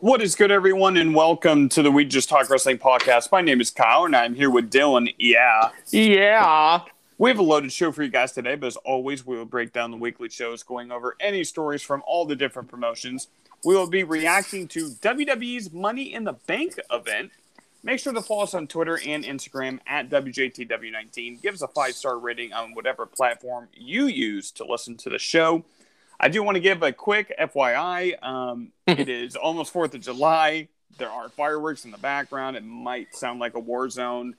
What is good, everyone, and welcome to the We Just Talk Wrestling podcast. My name is Kyle, and I'm here with Dylan. Yeah. Yeah. We have a loaded show for you guys today, but as always, we will break down the weekly shows, going over any stories from all the different promotions. We will be reacting to WWE's Money in the Bank event. Make sure to follow us on Twitter and Instagram at WJTW19. Give us a five star rating on whatever platform you use to listen to the show. I do want to give a quick FYI. Um, it is almost 4th of July. There are fireworks in the background. It might sound like a war zone.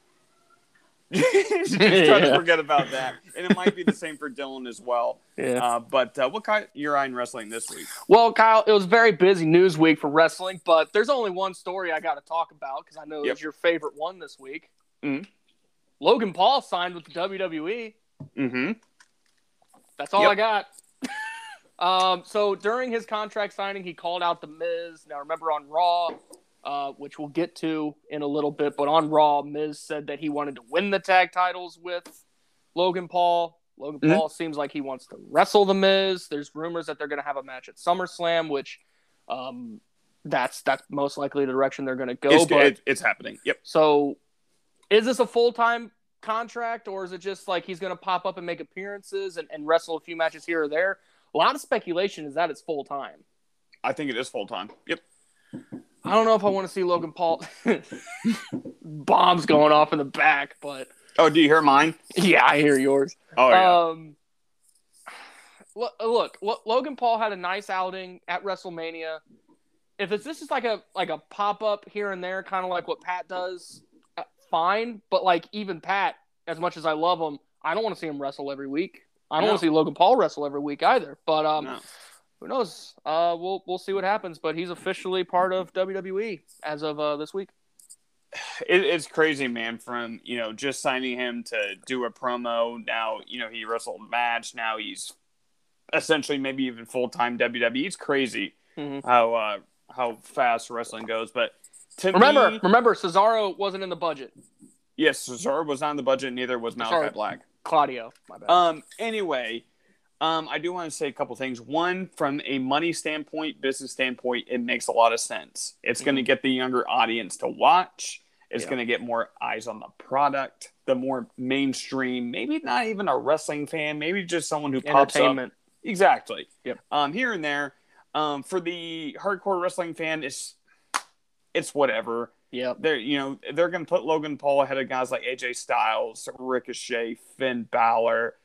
Just try to forget about that. And it might be the same for Dylan as well. Yeah. Uh, but uh, what caught your eye in wrestling this week? Well, Kyle, it was very busy news week for wrestling, but there's only one story I got to talk about because I know Yep. it's your favorite one this week. Mhm. Logan Paul signed with the WWE. Mm-hmm. That's all Yep. I got. Um, so during his contract signing, he called out the Miz. Now, remember on Raw, uh, which we'll get to in a little bit, but on Raw, Miz said that he wanted to win the tag titles with Logan Paul. Logan Mhm. Paul seems like he wants to wrestle the Miz. There's rumors that they're going to have a match at SummerSlam, which um, that's that's most likely the direction they're going to go. It's, but it- it's happening. Yep. so, is this a full time contract, or is it just like he's going to pop up and make appearances and, and wrestle a few matches here or there? A lot of speculation is that it's full time. I think it is full time. Yep. I don't know if I want to see Logan Paul bombs going off in the back, but Oh, do you hear mine? yeah, I hear yours. Oh, yeah. Um, look, look, Logan Paul had a nice outing at WrestleMania. If it's this is like a like a pop up here and there, kind of like what Pat does, uh, fine. But like even Pat, as much as I love him, I don't want to see him wrestle every week. I don't No. want to see Logan Paul wrestle every week either. But um, No. who knows? Uh, we'll we'll see what happens. But he's officially part of WWE as of uh, this week. it, it's crazy, man. From you know just signing him to do a promo. Now you know he wrestled a match. Now he's essentially maybe even full time WWE. It's crazy Mhm. how uh, how fast wrestling goes. But to Remember, me, remember, Cesaro wasn't in the budget. yes, Cesaro was on the budget. Neither was Malachi. Black. Claudio, my bad. Um. Anyway, um, I do want to say a couple things. One, from a money standpoint, business standpoint, it makes a lot of sense. It's going to get the younger audience to watch. It's Yeah. going to get more eyes on the product. The more mainstream, maybe not even a wrestling fan, maybe just someone who pops up. Exactly. Yep. Um, here and there. Um, for the hardcore wrestling fan, it's it's whatever Yep. they're you know they're going to put Logan Paul ahead of guys like AJ Styles, Ricochet, Finn Balor,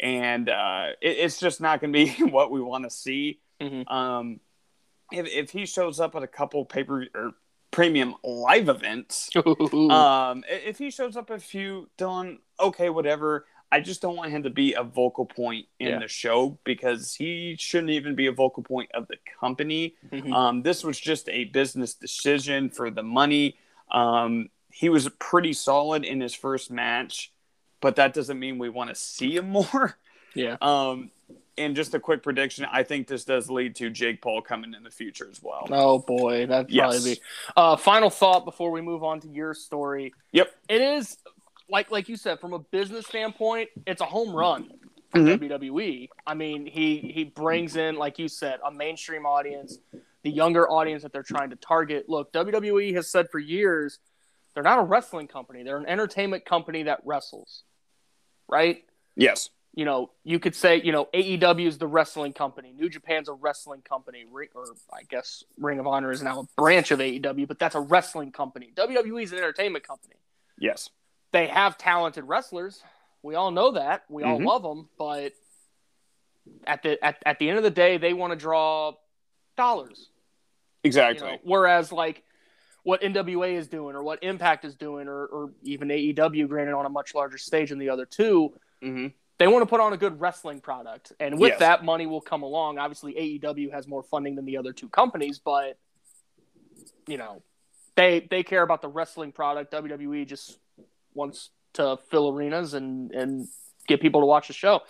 and uh, it, it's just not going to be what we want to see. Mhm. Um, if, if he shows up at a couple paper or premium live events, um, if he shows up a few, Dylan, okay, whatever. I just don't want him to be a vocal point in Yeah. the show because he shouldn't even be a vocal point of the company. Mhm. Um, this was just a business decision for the money. Um, he was pretty solid in his first match, but that doesn't mean we want to see him more. yeah. Um, and just a quick prediction: I think this does lead to Jake Paul coming in the future as well. Oh boy, that'd Yes. probably be. Uh, final thought before we move on to your story. Yep. It is like like you said, from a business standpoint, it's a home run for Mhm. WWE. I mean, he he brings in, like you said, a mainstream audience, the younger audience that they're trying to target. Look, WWE has said for years they're not a wrestling company; they're an entertainment company that wrestles. Right? Yes. you know, you could say, you know, AEW is the wrestling company, New Japan's a wrestling company, or I guess Ring of Honor is now a branch of AEW, but that's a wrestling company. WWE is an entertainment company. Yes. They have talented wrestlers. We all know that. We all Mhm. love them, but at the at, at the end of the day, they want to draw dollars. you Exactly. know? Whereas like what NWA is doing, or what Impact is doing, or, or even AEW, granted on a much larger stage than the other two, hmm they want to put on a good wrestling product. And with Yes. that, money will come along. Obviously, AEW has more funding than the other two companies, but you know, they they care about the wrestling product. WWE just wants to fill arenas and and get people to watch the show,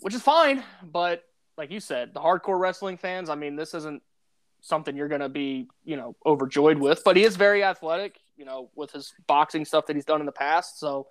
which is fine. But like you said, the hardcore wrestling fans, I mean, this isn't something you're going to be, you know, overjoyed with, but he is very athletic, you know, with his boxing stuff that he's done in the past. So,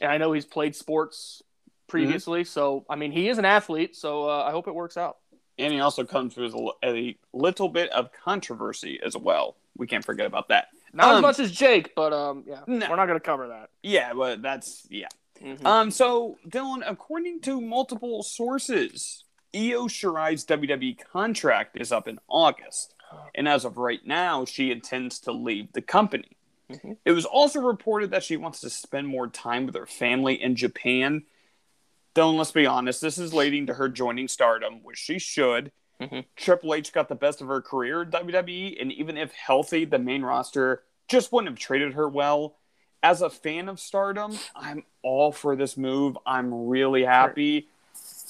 and I know he's played sports previously. So, I mean, he is an athlete. So uh, I hope it works out. And he also comes with a, a little bit of controversy as well. We can't forget about that. Not as Um, much as Jake, but um, yeah, No. we're not going to cover that. Yeah, but that's yeah. Mhm. Um, so Dylan, according to multiple sources, Io Shirai's WWE contract is up in August, and as of right now, she intends to leave the company. Mhm. It was also reported that she wants to spend more time with her family in Japan. Dylan, let's be honest, this is leading to her joining Stardom, which she should. Mhm. Triple H got the best of her career in WWE, and even if healthy, the main roster just wouldn't have treated her well. As a fan of Stardom, I'm all for this move. I'm really happy,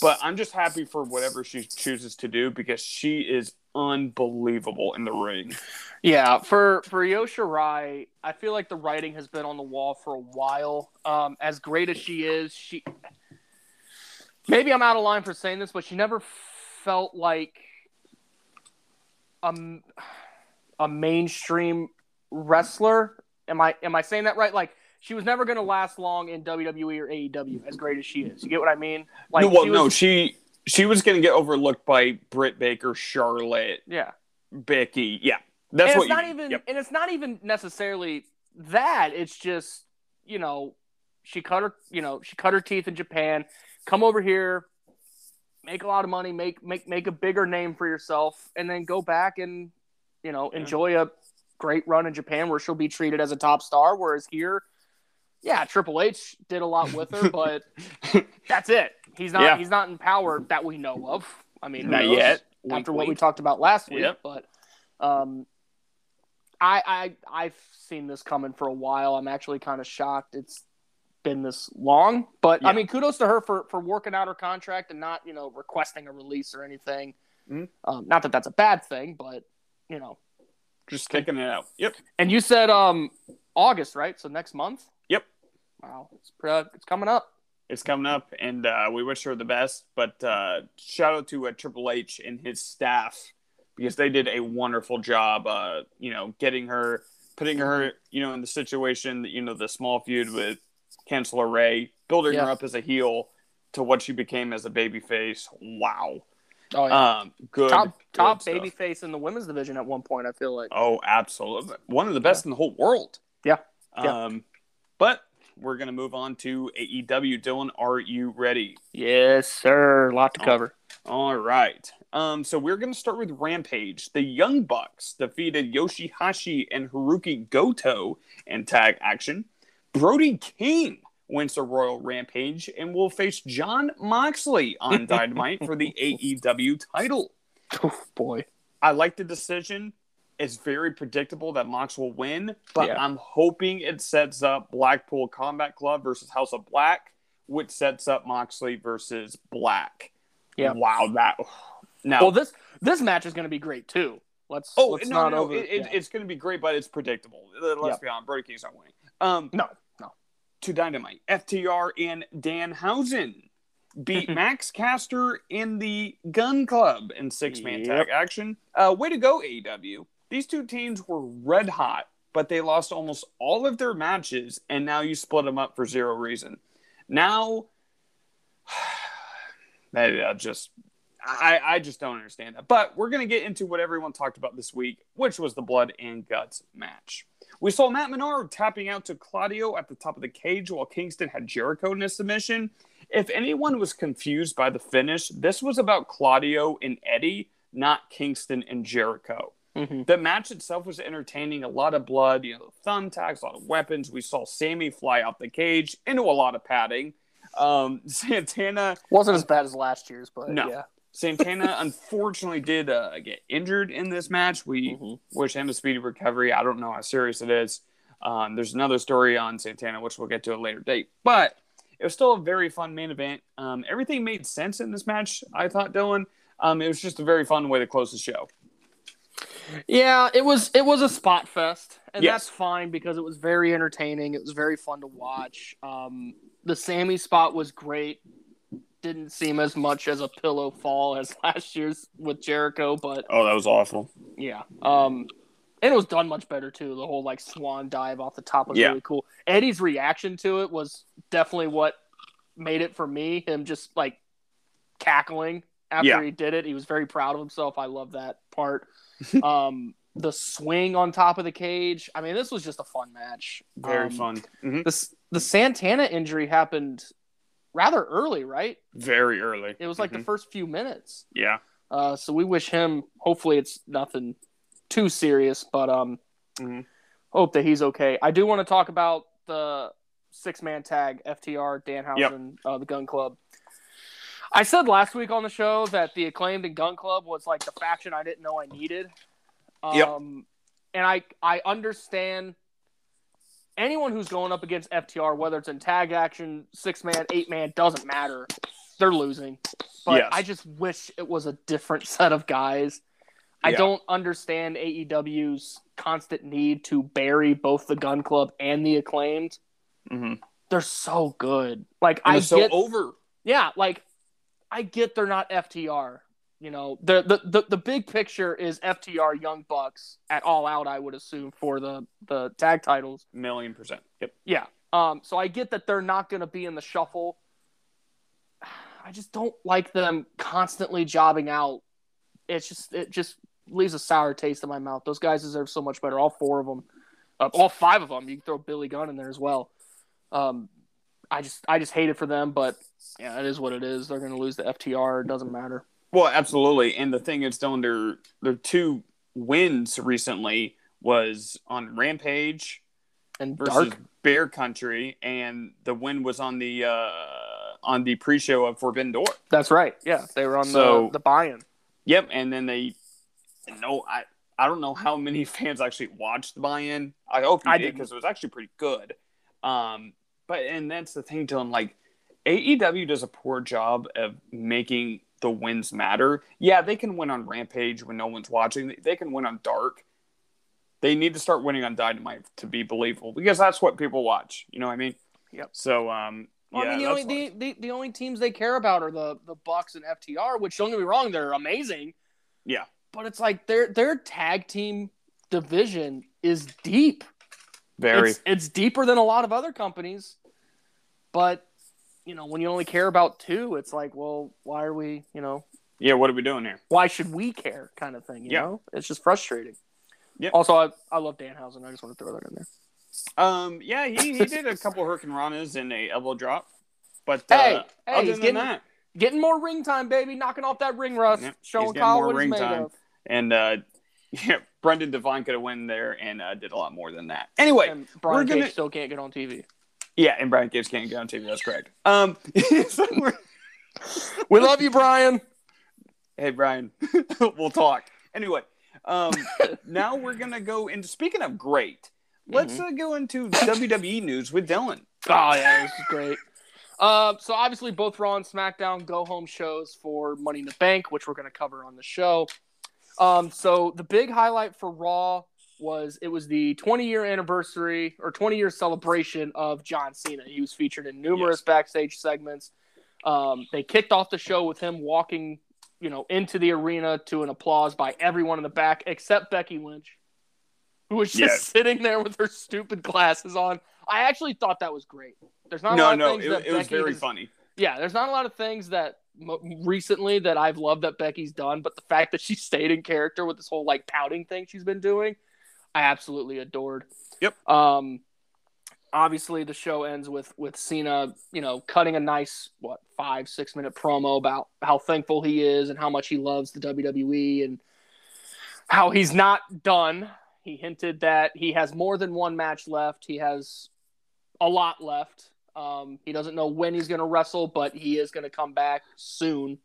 but I'm just happy for whatever she chooses to do because she is unbelievable in the ring. Yeah, for for Io Shirai, I feel like the writing has been on the wall for a while. Um, as great as she is, she maybe I'm out of line for saying this, but she never felt like a, a mainstream wrestler. Am I am I saying that right? Like she was never going to last long in WWE or AEW. As great as she is, you get what I mean? Like no, well, she no, she she was going to get overlooked by Britt Baker, Charlotte, yeah. Becky. Yeah, that's and what it's not mean. even Yep. and it's not even necessarily that it's just you know she cut her you know she cut her teeth in japan come over here make a lot of money make make make a bigger name for yourself and then go back and you know Yeah. enjoy a great run in japan where she'll be treated as a top star whereas here yeah triple h did a lot with her but that's it he's not Yeah. he's not in power that we know of i mean Not yet. after what we talked about last week. Yep. But um, I I I've seen this coming for a while. I'm actually kind of shocked it's been this long. But I mean, kudos to her for for working out her contract and not you know requesting a release or anything. Mhm. Um, not that that's a bad thing, but you know. Just sticking it out. Yep. And you said um August, right? So next month. Yep. Wow, it's it's coming up. It's coming up, and uh, we wish her the best. But uh, shout out to uh, Triple H and his staff because they did a wonderful job. Uh, you know, getting her, putting her, you know, in the situation that you know the small feud with Candice LeRae, building her up as a heel to what she became as a babyface. Wow. Oh yeah. Um, good. top good top stuff. baby face in the women's division at one point. I feel like. Oh, absolutely. One of the best in the whole world. Yeah. Yeah. Um, but we're gonna move on to AEW. Dylan, are you ready? Yes, sir. A lot to cover. All right. Um, so we're going to start with Rampage. The Young Bucks defeated Yoshihashi and Hirooki Goto in tag action. Brody King wins the Royal Rampage and will face Jon Moxley on Dynamite for the AEW title. Oh boy. I like the decision. It's very predictable that Mox will win, but Yeah. I'm hoping it sets up Blackpool Combat Club versus House of Black, which sets up Moxley versus Black. Yeah. Wow, that now. Well, this this match is going to be great too. Let's. oh let's no, not no, over. it, yeah. it's going to be great, but it's predictable. Let's Yeah. be honest, Brody King's not winning. Um, no. To Dynamite, FTR and Danhausen beat Max Caster in the Gun Club in six man Yep. tag action. Uh, way to go, AEW. These two teams were red hot, but they lost almost all of their matches, and now you split them up for zero reason. Now, that uh, just. I, I just don't understand that. But we're going to get into what everyone talked about this week, which was the blood and guts match. We saw Matt Menard tapping out to Claudio at the top of the cage while Kingston had Jericho in a submission. If anyone was confused by the finish, this was about Claudio and Eddie, not Kingston and Jericho. Mhm. The match itself was entertaining, a lot of blood, you know, thumbtacks, a lot of weapons. We saw Sammy fly out the cage into a lot of padding. Um, Santana Wasn't as bad as last year's, but No. yeah. Santana unfortunately did uh, get injured in this match. We Mhm. wish him a speedy recovery. I don't know how serious it is. Um, there's another story on Santana, which we'll get to a later date. But it was still a very fun main event. Um, everything made sense in this match, I thought, Dylan. Um, it was just a very fun way to close the show. Yeah, it was it was a spot fest, and Yes. that's fine because it was very entertaining. It was very fun to watch. Um, the Sammy spot was great. Didn't seem as much as a pillow fall as last year's with Jericho, but Oh, that was awful. yeah. Um, and it was done much better too. The whole like swan dive off the top was Yeah. really cool. Eddie's reaction to it was definitely what made it for me. Him just like cackling after Yeah. he did it. He was very proud of himself. I love that part. um, the swing on top of the cage. I mean, this was just a fun match. Very Um, fun. Mhm. The the Santana injury happened rather early, right? Very early. It was like the Mhm. first few minutes. yeah. Uh, so we wish him. Hopefully, it's nothing too serious, but um, Mhm. hope that he's okay. I do want to talk about the six man tag FTR Danhausen, uh, the Gun Club. I said last week on the show that the acclaimed and Gun Club was like the faction I didn't know I needed. Um, Yep. And I I understand anyone who's going up against FTR, whether it's in tag action, six man, eight man, doesn't matter. They're losing. But Yes. I just wish it was a different set of guys. I Yeah. don't understand AEW's constant need to bury both the Gun Club and the acclaimed. hmm They're so good. Like And I it's so get, over. yeah, like I get they're not FTR. You know, the, the the the big picture is FTR Young Bucks at All Out. I would assume for the the tag titles. Million percent. Yep. Yeah. Um. So I get that they're not going to be in the shuffle. I just don't like them constantly jobbing out. It's just it just leaves a sour taste in my mouth. Those guys deserve so much better. All four of them, uh, all five of them. You can throw Billy Gunn in there as well. Um, I just I just hate it for them, but yeah, it is what it is. They're going to lose the FTR. It doesn't matter. Well, absolutely. And the thing is, Dylan, their their two wins recently was on Rampage And versus Dark, Bear Country, and the win was on the uh, on the pre-show of Forbidden Door. that's right. Yeah, they were on So- the the buy-in. Yep, and then they no, I I don't know how many fans actually watched the buy-in. I hope you I did because it was actually pretty good. Um, but and that's the thing, Dylan. Like AEW does a poor job of making the wins matter. Yeah, they can win on Rampage when no one's watching. They can win on Dark. They need to start winning on Dynamite to be believable because that's what people watch. You know what I mean? Yep. So um, Well, yeah, I mean, the only the, the, the only teams they care about are the the Bucks and FTR, which don't get me wrong, they're amazing. Yeah. But it's like their their tag team division is deep. very It's, it's deeper than a lot of other companies. But you know, when you only care about two, it's like, well, why are we? You know, yeah. What are we doing here? why should we care? Kind of thing. You Yeah. know, it's just frustrating. Yeah. Also, I, I love Danhausen. I just want to throw that in there. Um, yeah, he, he did a couple Hurricane Ranas and a elbow drop, but uh, Hey, hey, other than getting that, getting more ring time, baby. Knocking off that ring rust, Yep, he's showing Kyle more ring time. of. and uh, yeah, Brendan Devine could have won there and uh, did a lot more than that. Anyway, And Brian we're gonna- Cage still can't get on TV. Yeah, and Brian Gibbs can't get on TV. That's correct. Um, so We love you, Brian. hey Brian, we'll talk. Anyway, um, now we're gonna go into speaking of great. Let's Mm-hmm. uh, go into WWE news with Dylan. Oh yeah, this is great. Uh, so obviously both Raw and SmackDown go home shows for Money in the Bank, which we're going to cover on the show. Um, so the big highlight for Raw was it was the 20 year anniversary or 20 year celebration of John Cena. He was featured in numerous Yes. backstage segments. Um, they kicked off the show with him walking, you know, into the arena to an applause by everyone in the back except Becky Lynch, who was just Yes. sitting there with her stupid glasses on. I actually thought that was great. There's not a No, lot of no, things it, that it was very has- funny. Yeah, there's not a lot of things that recently that I've loved that Becky's done, but the fact that she stayed in character with this whole like pouting thing she's been doing, I absolutely adored. Yep. Um, obviously the show ends with with Cena, you know, cutting a nice what five six minute promo about how thankful he is and how much he loves the WWE and how he's not done. He hinted that he has more than one match left. He has a lot left. Um, he doesn't know when he's going to wrestle, but he is going to come back soon.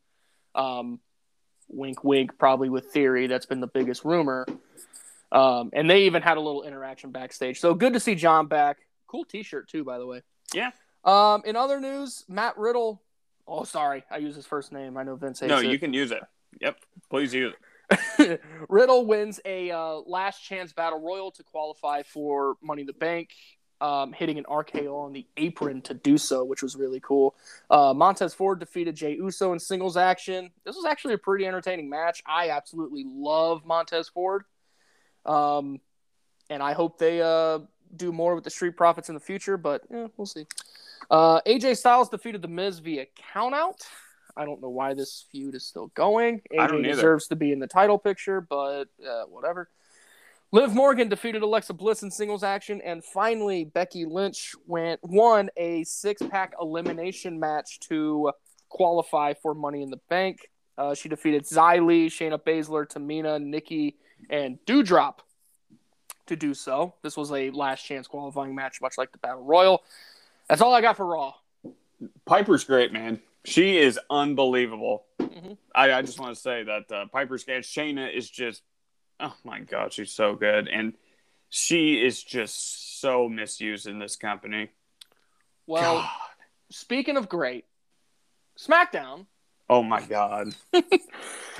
Um, wink, wink, probably with Theory. That's been the biggest rumor. Um, and they even had a little interaction backstage. So good to see John back. Cool T-shirt too, by the way. Yeah. Um, in other news, Matt Riddle. Oh, sorry, I use his first name. I know Vince hates No, it. you can use it. Yep, please use it. Riddle wins a uh, last chance battle royal to qualify for Money in the Bank, um, hitting an RKO on the apron to do so, which was really cool. Uh, Montez Ford defeated Jey Uso in singles action. This was actually a pretty entertaining match. I absolutely love Montez Ford, um, and I hope they uh, do more with the Street Profits in the future. But eh, we'll see. Uh, AJ Styles defeated The Miz via countout. I don't know why this feud is still going. I don't AJ deserves to be in the title picture, but uh, whatever. Liv Morgan defeated Alexa Bliss in singles action, and finally Becky Lynch went won a six pack elimination match to qualify for Money in the Bank. Uh, she defeated Xia Li, Shayna Baszler, Tamina, Nikki, and Doudrop to do so. This was a last chance qualifying match, much like the Battle Royal. That's all I got for Raw. Piper's great, man. She is unbelievable. Mhm. I, I just want to say that uh, Piper's great. Shayna is just, oh my god, she's so good, and she is just so misused in this company. Well, God. speaking of great, SmackDown. Oh my god.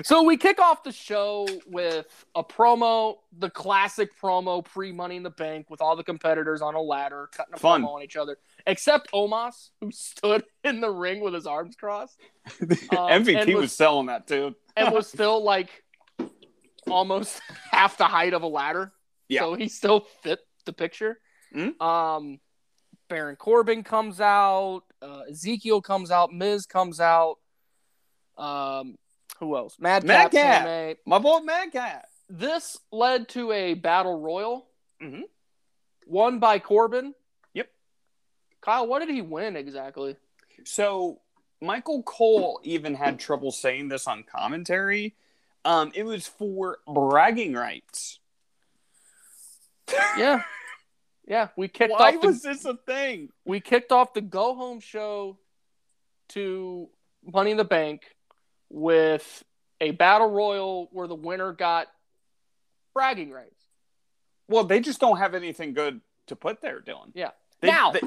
So we kick off the show with a promo, the classic promo pre Money in the Bank, with all the competitors on a ladder cutting a Fun. promo on each other, except Omos, who stood in the ring with his arms crossed MVP was, was- selling that too. and was still like almost half the height of a ladder. Yeah. So he still fit the picture. Mhm. Um, Baron Corbin comes out. Uh, Ezekiel comes out. Miz comes out. Um, who else? Madcap. Madcap. Tamay. My boy Madcap. This led to a battle royal, Mhm. won by Corbin. Yep. Kyle, what did he win exactly? So Michael Cole even had trouble saying this on commentary. Um, it was for bragging rights. Yeah, yeah. We kicked Why off the was this a thing? we kicked off the go home show to Money in the Bank with a battle royal where the winner got bragging rights. Well, they just don't have anything good to put there, Dylan. Yeah. They, Now- they,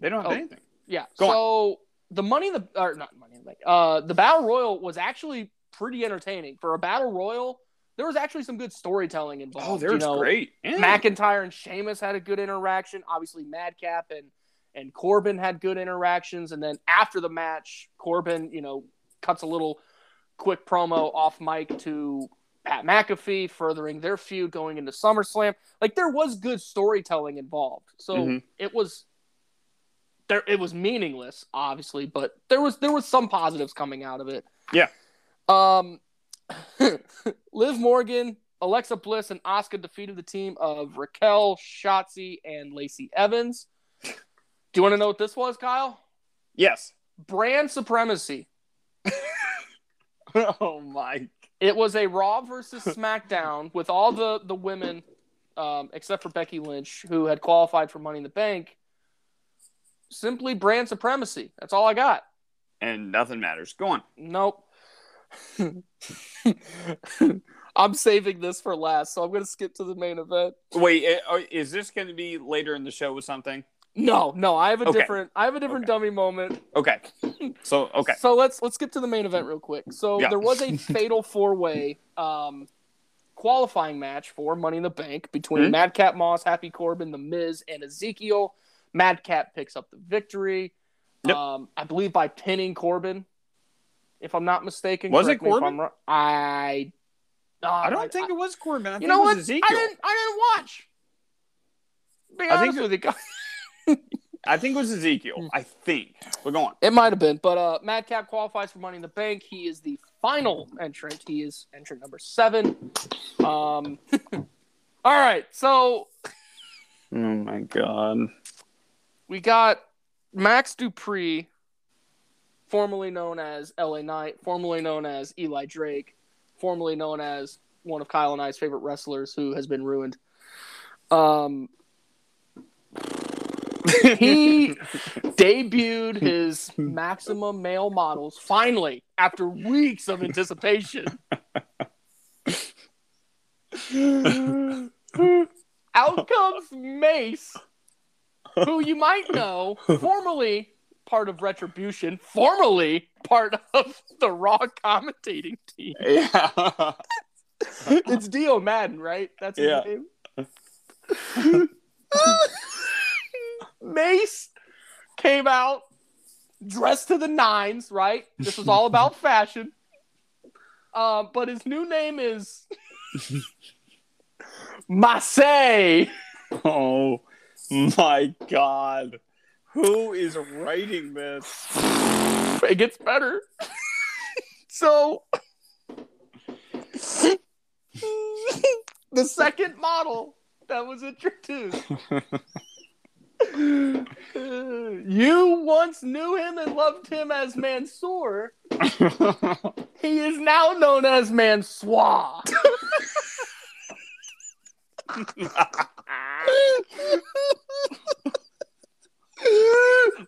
they don't have Oh. anything. Yeah. Go so the money in the or not money in the. Uh the battle royal was actually pretty entertaining. For a battle royal, there was actually some good storytelling involved. Oh, you there's know, great. Yeah. McIntyre and Sheamus had a good interaction. Obviously, Madcap and and Corbin had good interactions. And then after the match, Corbin, you know, cuts a little quick promo off mic to Pat McAfee, furthering their feud going into SummerSlam. Like there was good storytelling involved. So Mhm. it was there. It was meaningless, obviously, but there was there was some positives coming out of it. Yeah. Um, Liv Morgan, Alexa Bliss, and Asuka defeated the team of Raquel, Shotzi, and Lacey Evans. Do you want to know what this was, Kyle? Yes. Brand supremacy. oh my. It was a Raw versus SmackDown with all the the women, um, except for Becky Lynch, who had qualified for Money in the Bank. Simply brand supremacy. That's all I got. And nothing matters. Go on. Nope. I'm saving this for last, so I'm going to skip to the main event. Wait, eh, oh, is this going to be later in the show with something? No, no, I have a Okay. different I have a different Okay. dummy moment. Okay. So okay. So let's let's skip to the main event real quick. So Yeah. there was a fatal four way um, qualifying match for Money in the Bank between Mhm. Madcap Moss, Happy Corbin, The Miz, and Ezekiel. Madcap picks up the victory. Yep. Um, I believe by pinning Corbin, if I'm not mistaken. Was it Correct me if Corbin? Wrong. I uh, I don't think it was Corbin. I you think know it was what? Ezekiel. I didn't. I didn't watch. Be I think with you. I think it was Ezekiel. I think. we're going. It might have been, but uh, Madcap qualifies for Money in the Bank. He is the final entrant. He is entrant number seven. Um, all right, so Oh my god. we got Max Dupree, formerly known as LA Knight, formerly known as Eli Drake, formerly known as one of Kyle and I's favorite wrestlers who has been ruined. Um, he debuted his maximum male models finally after weeks of anticipation. Out comes Mace, who you might know, formerly part of Retribution, formerly part of the Raw commentating team. yeah. It's Dio Madden, right? That's his Yeah. name. Mace came out dressed to the nines, right? This was all about fashion. Uh, but his new name is Masay. oh my god. Who is writing this? It gets better. So the second model that was introduced. you once knew him and loved him as Mansoor. He is now known as Mansoir.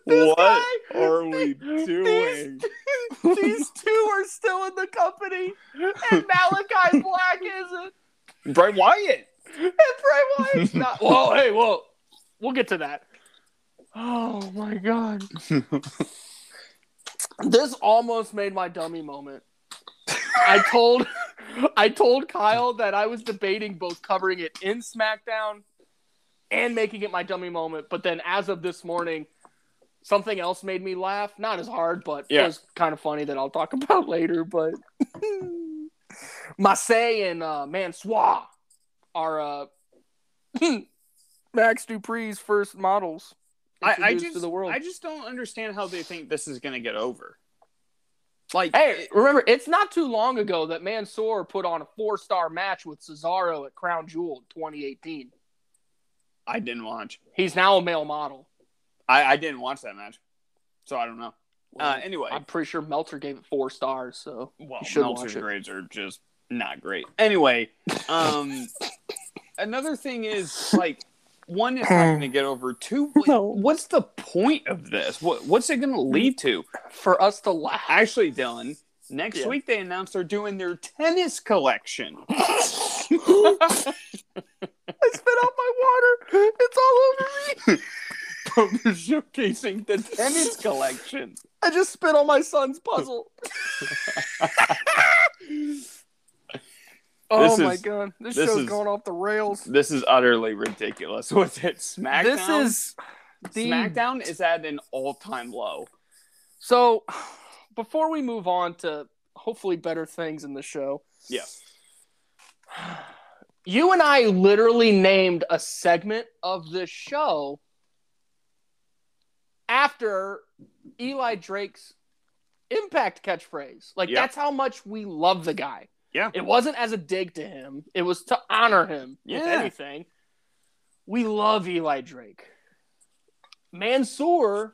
What guy- are we doing? These, these two are still in the company, and Malachi Black isn't. Bray Wyatt. And Bray Wyatt's not. Whoa, hey, whoa. We'll get to that. Oh my god. this almost made my dummy moment. I told I told Kyle that I was debating both covering it in SmackDown and making it my dummy moment, but then as of this morning, something else made me laugh. Not as hard, but Yeah. it was kind of funny that I'll talk about later. But Massey and uh, Mansoir are uh, Max Dupree's first models. I, I just to the world. I just don't understand how they think this is gonna get over. Like Hey, remember, it's not too long ago that Mansoor put on a four star match with Cesaro at Crown Jewel in 2018. I didn't watch. He's now a male model. I, I didn't watch that match, so I don't know. Uh, anyway, I'm pretty sure Meltzer gave it four stars. So well, you should Meltzer's grades are just not great. Anyway, um, another thing is like one is not eh. going to get over. Two, what- No. what's the point of this? What what's it going to lead to? for us to laugh, Actually, Dylan, next Yeah. week they announced they're doing their tennis collection. I spit out my water. It's all over me. they're showcasing the tennis collection. I just spit on my son's puzzle. Oh This my is- god, this, this show's is- going off the rails. This is utterly ridiculous. Was it SmackDown? This is the SmackDown is at an all-time low. So, before we move on to hopefully better things in the show, yeah, you and I literally named a segment of this show after Eli Drake's impact catchphrase. Like, that's how much we love the guy. Yeah. It wasn't as a dig to him, it was to honor him, if anything. We love Eli Drake. Mansoor,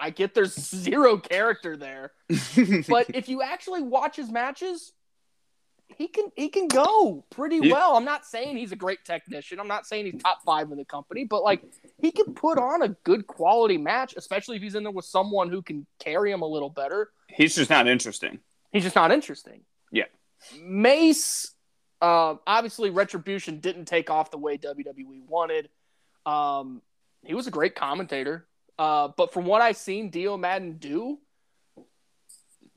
I get there's zero character there. but if you actually watch his matches, he can he can go pretty He- well. I'm not saying he's a great technician. I'm not saying he's top five in the company, but like he can put on a good quality match, especially if he's in there with someone who can carry him a little better. He's just not interesting. He's just not interesting. Mace, uh, obviously, Retribution didn't take off the way WWE wanted. Um, he was a great commentator, uh, but from what I've seen Dio Madden do,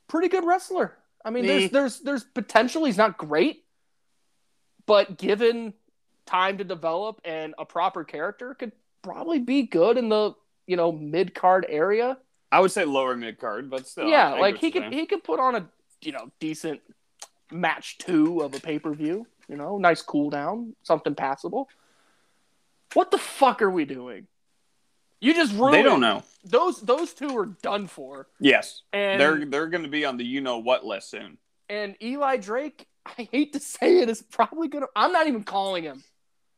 pretty good wrestler. I mean, there's there's there's potential. He's not great, but given time to develop and a proper character, could probably be good in the you know mid card area I would say lower mid card, but still. yeah, like he could he could put on a you know decent match two of a pay per view. You know, nice cool down, something passable. What the fuck are we doing? You just ruined. They don't know. Those those two are done for, Yes, and they're they're going to be on the you know what list soon. and Eli Drake. I hate to say it, is probably gonna. I'm not even calling him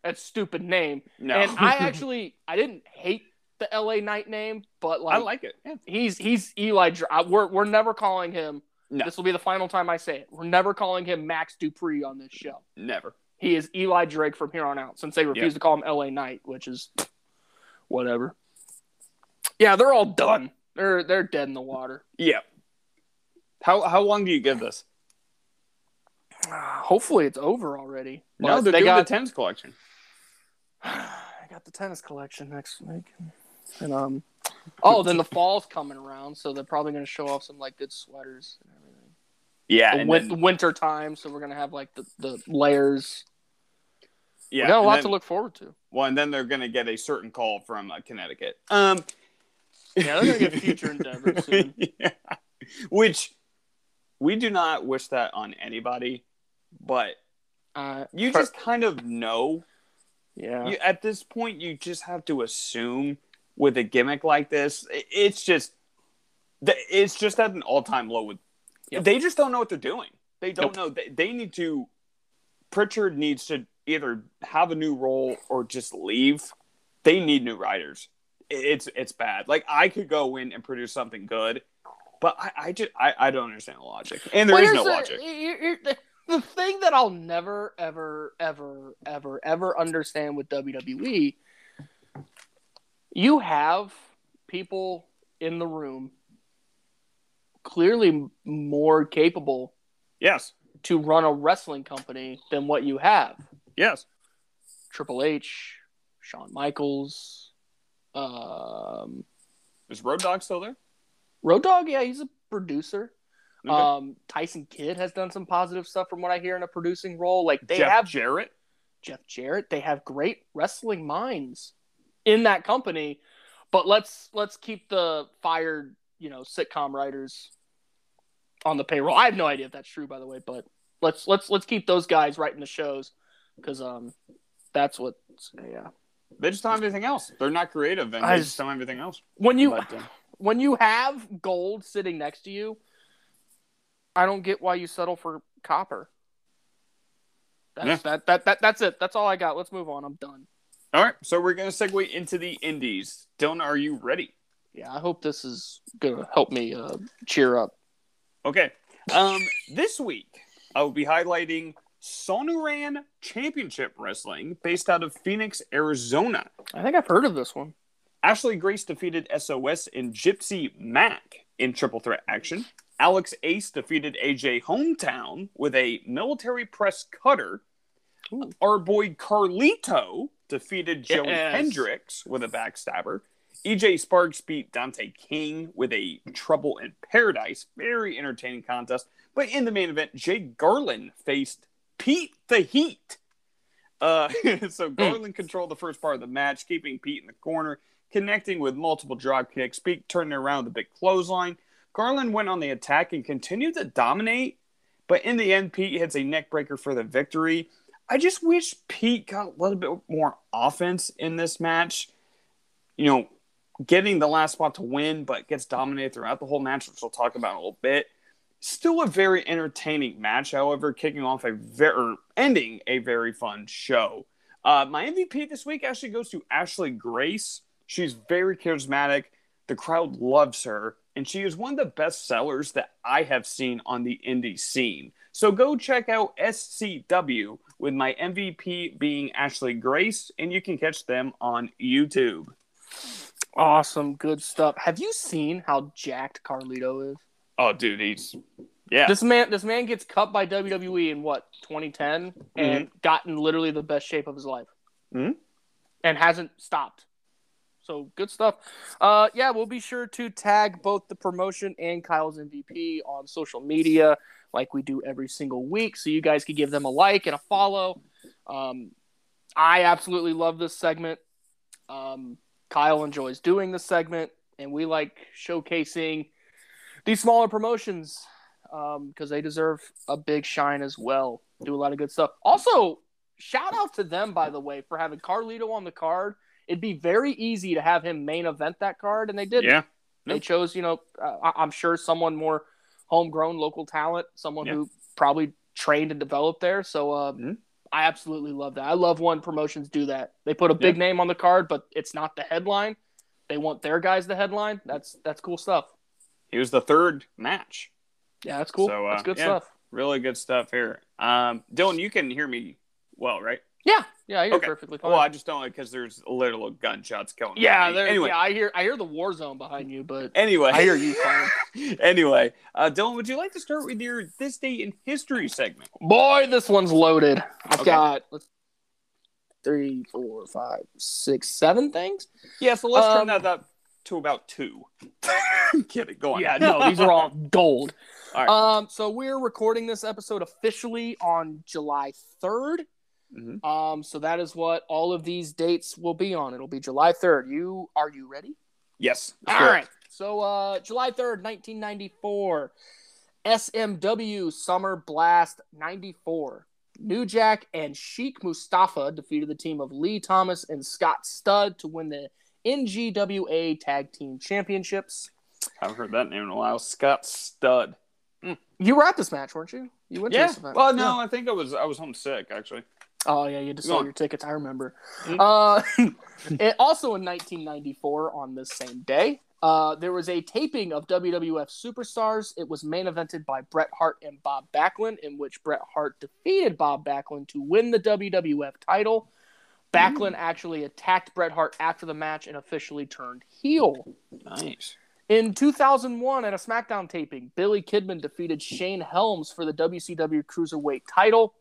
that stupid name. No, And I actually I didn't hate the LA Knight name, but like, I like it. Yeah. he's he's Eli. Dra- I- We're we're never calling him. No. This will be the final time I say it. We're never calling him Max Dupree on this show. Never. He is Eli Drake from here on out, since they refuse Yeah. to call him LA Knight, which is whatever. Yeah, they're all done. They're they're dead in the water. Yeah. How how long do you give this? Hopefully, it's over already. No, they got the tennis collection. I got the tennis collection next week, and um, oh, then the fall's coming around, so they're probably going to show off some like good sweaters and everything. Yeah, The and win- then- winter time, so we're gonna have like the, the layers. yeah. we got a lot then- to look forward to. Well, and then they're going to get a certain call from uh, Connecticut. Um, Yeah, they're gonna get future endeavors soon. yeah. Which we do not wish that on anybody, but Uh, you per- just kind of know. yeah, You, at this point, you just have to assume with a gimmick like this, it's just, it's just at an all-time low with Yep. They just don't know what they're doing. They don't Nope. know. They, they need to. Pritchard needs to either have a new role or just leave. They need new writers. It's it's bad. Like I could go in and produce something good, but I, I just I, I don't understand the logic, and there Well, is no the- logic. here- the, the thing that I'll never, ever, ever, ever, ever understand with WWE, you have people in the room clearly more capable Yes, to run a wrestling company than what you have. yes. Triple H, Shawn Michaels, um, Is Road Dog still there? Road dog Yeah, he's a producer. Okay. Um, Tyson Kidd has done some positive stuff from what I hear in a producing role. Like they Jeff have Jarrett. Jeff Jarrett. They have great wrestling minds in that company. But let's let's keep the fired, you know, sitcom writers on the payroll. I have no idea if that's true, by the way, but let's let's let's keep those guys writing the shows because um that's what yeah. They just don't have anything else. They're not creative, and I they just- just don't have anything else. When you But, uh, when you have gold sitting next to you, I don't get why you settle for copper. That's Yeah. that, that that that's it. That's all I got. Let's move on. I'm done. All right, so we're gonna segue into the indies. Dylan, are you ready? Yeah, I hope this is gonna help me uh, cheer up. Okay. Um, this week I will be highlighting Sonoran Championship Wrestling, based out of Phoenix, Arizona. I think I've heard of this one. Ashley Grace defeated SOS and Gypsy Mac in triple threat action. Alex Ace defeated AJ Hometown with a military press cutter. Ooh. Our boy Carlito defeated Joey Yes. Hendricks with a backstabber. EJ Sparks beat Dante King with a Trouble in Paradise. Very entertaining contest. But in the main event, Jay Garland faced Pete the Heat. Uh, so Garland controlled the first part of the match, keeping Pete in the corner, connecting with multiple drop kicks. Pete turning around with a big clothesline. Garland went on the attack and continued to dominate, but in the end, Pete hits a neck breaker for the victory. I just wish Pete got a little bit more offense in this match. You know, getting the last spot to win, but gets dominated throughout the whole match, which we'll talk about in a little bit. Still a very entertaining match, however, kicking off a very ending a very fun show. Uh, my MVP this week actually goes to Ashley Grace. She's very charismatic. The crowd loves her, and she is one of the best sellers that I have seen on the indie scene. So go check out SCW with my MVP being Ashley Grace, and you can catch them on YouTube. Awesome, good stuff. Have you seen how jacked Carlito is? Oh, dude, he's yeah. This man, this man gets cut by WWE in what 2010, and gotten literally the best shape of his life, Mhm. and hasn't stopped. So good stuff. Uh, yeah, we'll be sure to tag both the promotion and Kyle's MVP on social media, like we do every single week, so you guys can give them a like and a follow. Um, I absolutely love this segment. Um, Kyle enjoys doing this segment, and we like showcasing these smaller promotions because they deserve a big shine as well. Do a lot of good stuff. Also, shout out to them, by the way, for having Carlito on the card. It'd be very easy to have him main event that card, and they did. yeah. They chose, you know, uh, I'm sure someone more homegrown local talent, someone Yeah. who probably trained and developed there. So uh, Mhm. I absolutely love that. I love when promotions do that. They put a big Yeah. name on the card, but it's not the headline. They want their guys the headline. That's that's cool stuff. He was the third match. Yeah, that's cool. So, uh, that's good yeah. stuff. Really good stuff here. Um, Dylan, you can hear me well, right? Yeah, yeah, I hear Okay. perfectly fine. Well, I just don't because there's a little gunshots going. yeah, on. there, Anyway, yeah, I hear I hear the war zone behind you, but anyway, I hear you fine. anyway, uh, Dylan, would you like to start with your this day in history segment? Boy, this one's loaded. I've Okay. got let's, three, four, five, six, seven things. Yeah, so let's Um, turn that up to about two. I'm kidding. Go on. Yeah, no, these are all gold. All right. Um, so we're recording this episode officially on July third. Mhm. Um, so that is what all of these dates will be on. It'll be July third. You are you ready? Yes. All right. So uh, July third, nineteen ninety four, SMW Summer Blast ninety four. New Jack and Sheik Mustafa defeated the team of Lee Thomas and Scott Studd to win the NGWA Tag Team Championships. I haven't heard that name in a while. Scott Stud. You were at this match, weren't you? You went to Yeah. this event. Well, no, Yeah. I think I was I was homesick actually. Oh yeah, you just Go sold your tickets. I remember. Mhm. Uh, it, also in 1994, on this same day, uh, there was a taping of WWF Superstars. It was main evented by Bret Hart and Bob Backlund, in which Bret Hart defeated Bob Backlund to win the WWF title. Backlund actually attacked Bret Hart after the match and officially turned heel. Nice. In 2001, at a SmackDown taping, Billy Kidman defeated Shane Helms for the WCW Cruiserweight title.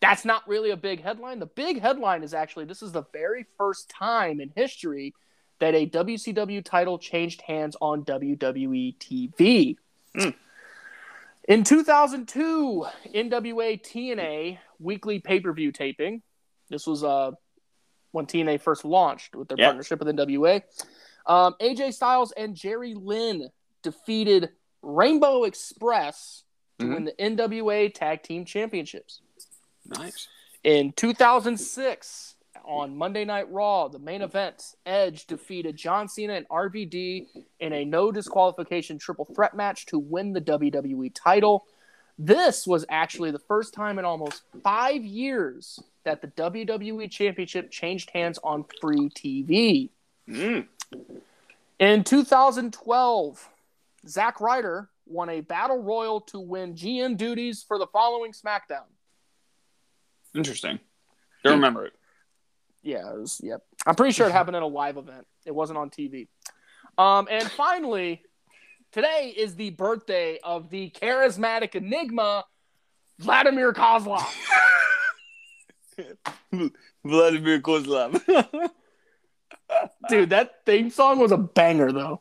That's not really a big headline. The big headline is actually this is the very first time in history that a WCW title changed hands on WWE TV. Hmm. In 2002, NWA TNA weekly pay per view taping. This was uh, when TNA first launched with their Yeah. partnership with NWA. Um, AJ Styles and Jerry Lynn defeated Rainbow Express to Mhm. win the NWA Tag Team Championships. Nice. In 2006, on Monday Night Raw, the main event, Edge defeated John Cena and RVD in a no disqualification triple threat match to win the WWE title. This was actually the first time in almost five years that the WWE Championship changed hands on free TV. Mm. In 2012, Zack Ryder won a battle royal to win GM duties for the following SmackDown. Interesting. Don't remember it. Yeah, it was, yep. I'm pretty sure it happened at a live event. It wasn't on TV. Um, and finally, today is the birthday of the charismatic enigma, Vladimir Kozlov. Vladimir Kozlov. Dude, that theme song was a banger, though.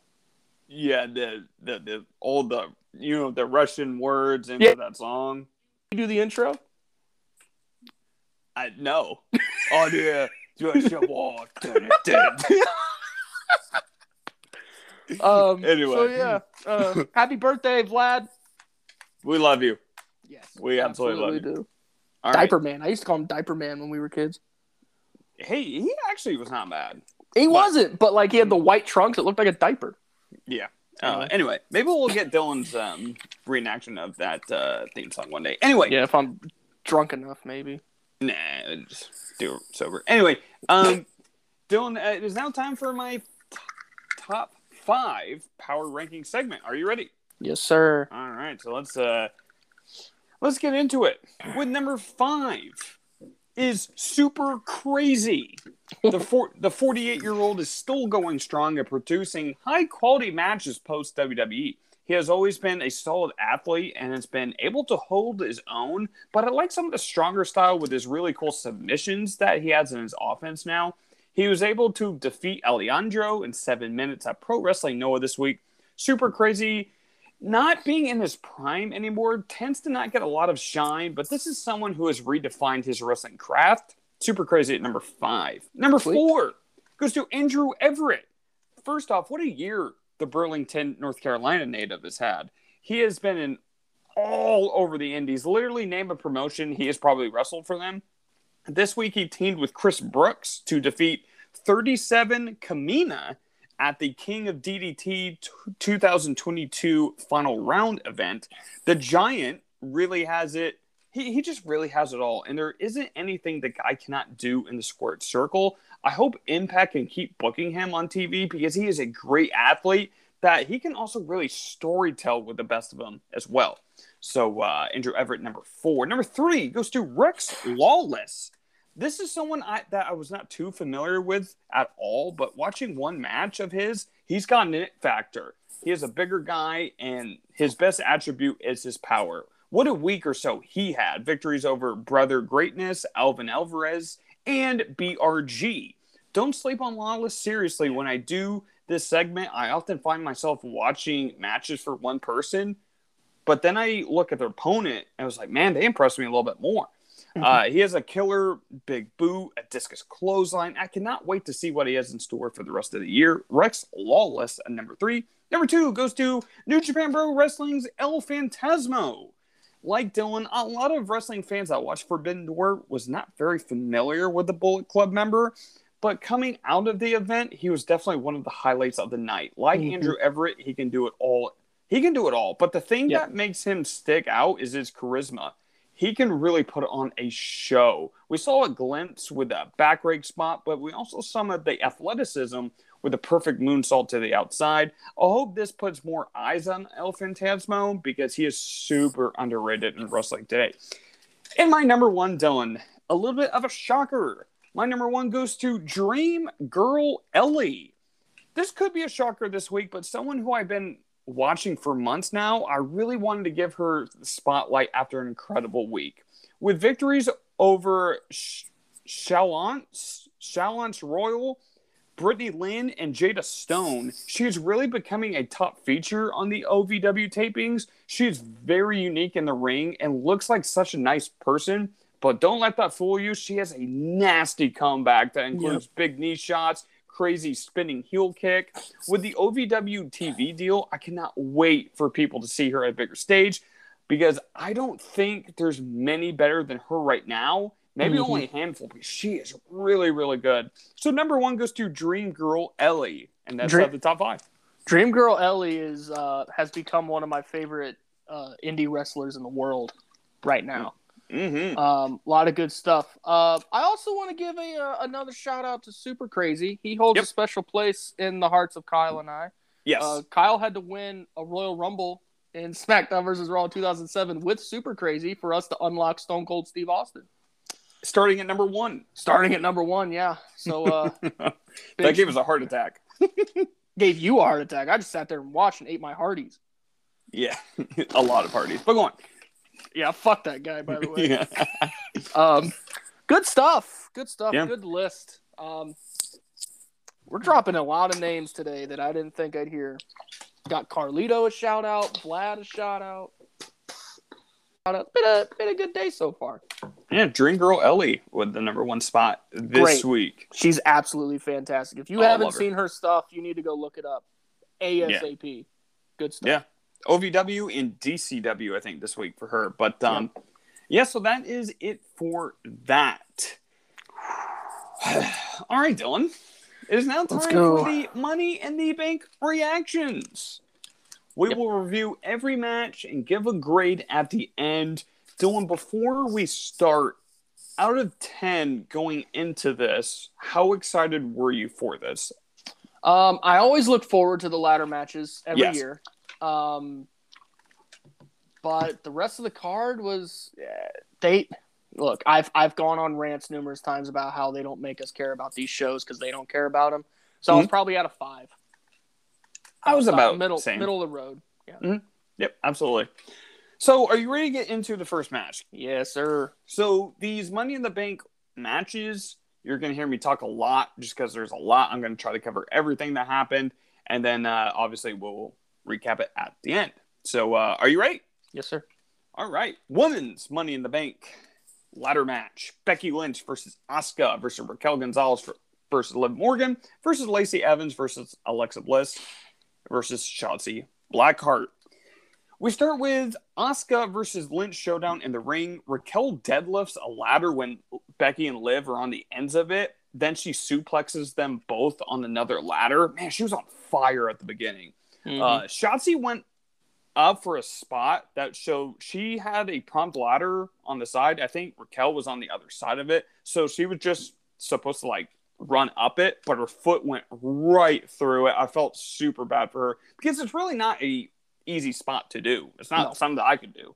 yeah, the, the the all the you know the Russian words into Yeah. that song. You do the intro? I know. oh yeah. Just a walk. Um, Anyway. So, yeah. Uh, happy birthday, Vlad. we love you. Yes. We absolutely love you. do. All right. Diaper Man. I used to call him Diaper Man when we were kids. Hey, he actually was not bad. He But- wasn't, but like he had the white trunks. It looked like a diaper. Yeah. Uh, anyway, maybe we'll get Dylan's um, reenaction of that uh, theme song one day. Anyway, Yeah, if I'm drunk enough, maybe. Nah, just do it sober. Anyway, um, Dylan, uh, it is now time for my t- top five power ranking segment. Are you ready? Yes, sir. All right, so let's uh, let's get into it. With number five is super crazy. The four, the 48 year old is still going strong and producing high quality matches post WWE. He has always been a solid athlete and has been able to hold his own. But I like some of the stronger style with his really cool submissions that he has in his offense now. He was able to defeat Alejandro in seven minutes at Pro Wrestling Noah this week. Super crazy not being in his prime anymore tends to not get a lot of shine, but this is someone who has redefined his wrestling craft. Super crazy at number five. Number four goes to Andrew Everett. First off, what a year the Burlington, North Carolina native has had. He has been in all over the Indies. Literally, name a promotion, he has probably wrestled for them. This week, he teamed with Chris Brooks to defeat 37 Kamiina at the King of DDT 2022 final round event. The Giant really has it. He, he just really has it all. And there isn't anything the guy cannot do in the squared circle. I hope Impact can keep booking him on TV because he is a great athlete that he can also really storytell with the best of them as well. So uh, Andrew Everett, number four. Number three goes to Rex Lawless. This is someone I, that I was not too familiar with at all, but watching one match of his, he's got an it factor. He is a bigger guy, and his best attribute is his power. What a week or so he had. Victories over Brother Greatness, Alvin Alvarez, and BRG. Don't sleep on Lawless seriously. When I do this segment, I often find myself watching matches for one person, but then I look at their opponent and I was like, man, they impressed me a little bit more. Uh, he has a killer big boot, a discus clothesline. I cannot wait to see what he has in store for the rest of the year. Rex Lawless at number three. Number two goes to New Japan Pro Wrestling's El Fantasmo. Like Dylan, a lot of wrestling fans that watched Forbidden Door was not very familiar with the Bullet Club member, but coming out of the event, he was definitely one of the highlights of the night. Like Mhm. Andrew Everett, he can do it all He can do it all. But the thing Yeah. that makes him stick out is his charisma. He can really put on a show. We saw a glimpse with that back rake spot, but we also saw some of the athleticism with a perfect moonsault to the outside. I hope this puts more eyes on El Fantasmo because he is super underrated in wrestling today. And my number one, Dylan, a little bit of a shocker. My number one goes to Dream Girl Ellie. This could be a shocker this week, but someone who I've been watching for months now, I really wanted to give her the spotlight after an incredible week. With victories over Shalonce, Shalonce Royal, Brittany Lynn, and Jada Stone, she is really becoming a top feature on the OVW tapings. She is very unique in the ring and looks like such a nice person. But don't let that fool you. She has a nasty comeback that includes big knee shots, crazy spinning heel kick. With the OVW TV deal, I cannot wait for people to see her at a bigger stage because I don't think there's many better than her right now. Maybe Mhm. only a handful, but she is really, really good. So number one goes to Dream Girl Ellie, and that's Dream- the top five. Dream Girl Ellie is uh, has become one of my favorite uh, indie wrestlers in the world right now. Mm-hmm. Um, a lot of good stuff. Uh, I also want to give a uh, another shout out to Super Crazy. He holds Yep. a special place in the hearts of Kyle and I. Yes. Uh, Kyle had to win a Royal Rumble in SmackDown versus Raw 2007 with Super Crazy for us to unlock Stone Cold Steve Austin. Starting at number one. Starting at number one, yeah. So uh, that big- gave us a heart attack. gave you a heart attack. I just sat there and watched and ate my Hardee's. Yeah, a lot of parties. But go on. Yeah, fuck that guy, by the way. Yeah. Um, good stuff. Good stuff. Yeah. Good list. Um, we're dropping a lot of names today that I didn't think I'd hear. Got Carlito a shout out, Vlad a shout out. Shout out. Been a been a good day so far. Yeah, Dream Girl Ellie with the number one spot this Great. week. She's absolutely fantastic. If you Oh, haven't love her. seen her stuff, you need to go look it up. ASAP. Good stuff. Yeah. OVW and DCW, I think, this week for her. But um, yeah, so that is it for that. All right, Dylan. It is now time Let's go. for the Money in the Bank reactions. We Yep. will review every match and give a grade at the end. Dylan, before we start, out of 10 going into this, how excited were you for this? Um, I always look forward to the ladder matches every Yes. year. Um, but the rest of the card was uh, they look. I've I've gone on rants numerous times about how they don't make us care about these shows because they don't care about them. So I was Mhm. probably at a five. I was about middle same. middle of the road. Yeah. Yep, absolutely. So, are you ready to get into the first match? Yes, sir. So these Money in the Bank matches, you're going to hear me talk a lot just because there's a lot. I'm going to try to cover everything that happened, and then uh, obviously we'll recap it at the end. So uh, are you ready? Yes, sir. All right. Women's Money in the Bank ladder match: Becky Lynch versus Asuka versus Raquel Gonzalez for, versus Liv Morgan versus Lacey Evans versus Alexa Bliss versus Shotzi Blackheart. We start with Asuka versus Lynch showdown in the ring. Raquel deadlifts a ladder when Becky and Liv are on the ends of it. Then she suplexes them both on another ladder. Man, she was on fire at the beginning. Mhm. Uh, Shotzi went up for a spot that showed she had a prompt ladder on the side. I think Raquel was on the other side of it. So she was just supposed to like run up it, but her foot went right through it. I felt super bad for her because it's really not a easy spot to do. It's not No. something that I could do.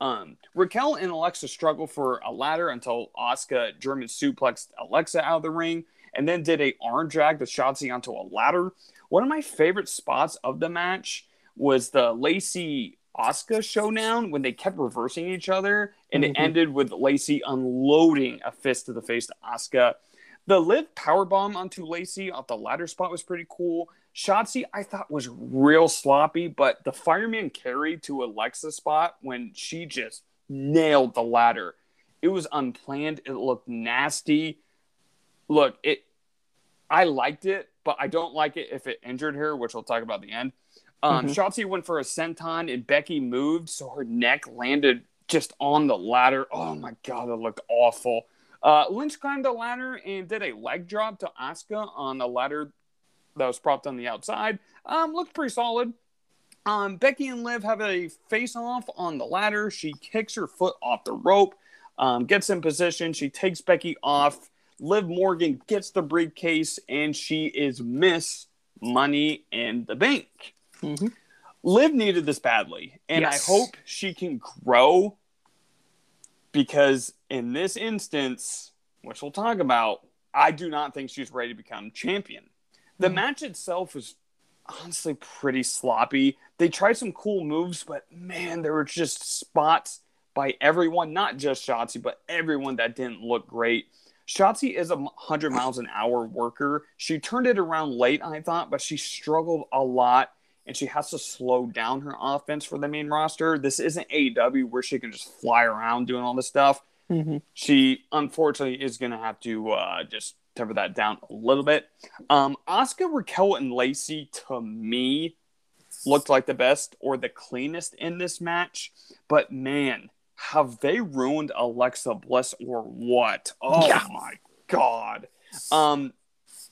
Um, Raquel and Alexa struggle for a ladder until Asuka German suplexed Alexa out of the ring and then did a arm drag the Shotzi onto a ladder. One of my favorite spots of the match was the Lacey Asuka showdown when they kept reversing each other and Mhm. it ended with Lacey unloading a fist to the face to Asuka. The Liv powerbomb onto Lacey off the ladder spot was pretty cool. Shotzi, I thought was real sloppy, but the fireman carry to Alexa spot when she just nailed the ladder. It was unplanned. It looked nasty. Look, it. I liked it, but I don't like it if it injured her, which we'll talk about at the end. Um, Mhm. Shotzi went for a senton, and Becky moved, so her neck landed just on the ladder. Oh my god, that looked awful. Uh, Lynch climbed the ladder and did a leg drop to Asuka on the ladder that was propped on the outside. Um, looked pretty solid. Um, Becky and Liv have a face off on the ladder. She kicks her foot off the rope, um, gets in position. She takes Becky off. Liv Morgan gets the briefcase, and she is Miss Money in the Bank. Mhm. Liv needed this badly, and Yes. I hope she can grow because in this instance, which we'll talk about, I do not think she's ready to become champion. The match itself was honestly pretty sloppy. They tried some cool moves, but man, there were just spots by everyone, not just Shotzi, but everyone that didn't look great. Shotzi is a 100 miles an hour worker. She turned it around late, I thought, but she struggled a lot and she has to slow down her offense for the main roster. This isn't AEW where she can just fly around doing all this stuff. Mm-hmm. She unfortunately is going to have to uh, just temper that down a little bit. Um, Asuka, Raquel, and Lacey to me looked like the best or the cleanest in this match. But man, have they ruined Alexa Bliss or what? Oh Yeah. my god. Um,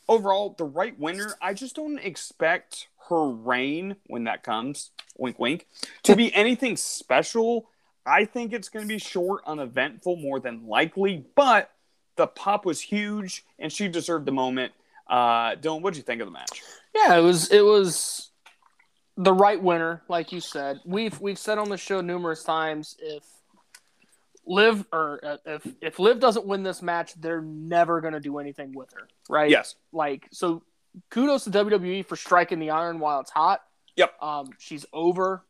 overall, the right winner. I just don't expect her reign when that comes. Wink, wink. To be anything special. I think it's going to be short, uneventful, more than likely. But the pop was huge, and she deserved the moment. Uh, Dylan, what did you think of the match? Yeah, it was it was the right winner, like you said. We've we've said on the show numerous times if Liv or uh, if if Liv doesn't win this match, they're never going to do anything with her, right? Yes. Like so, kudos to WWE for striking the iron while it's hot. Yep. Um, she's over.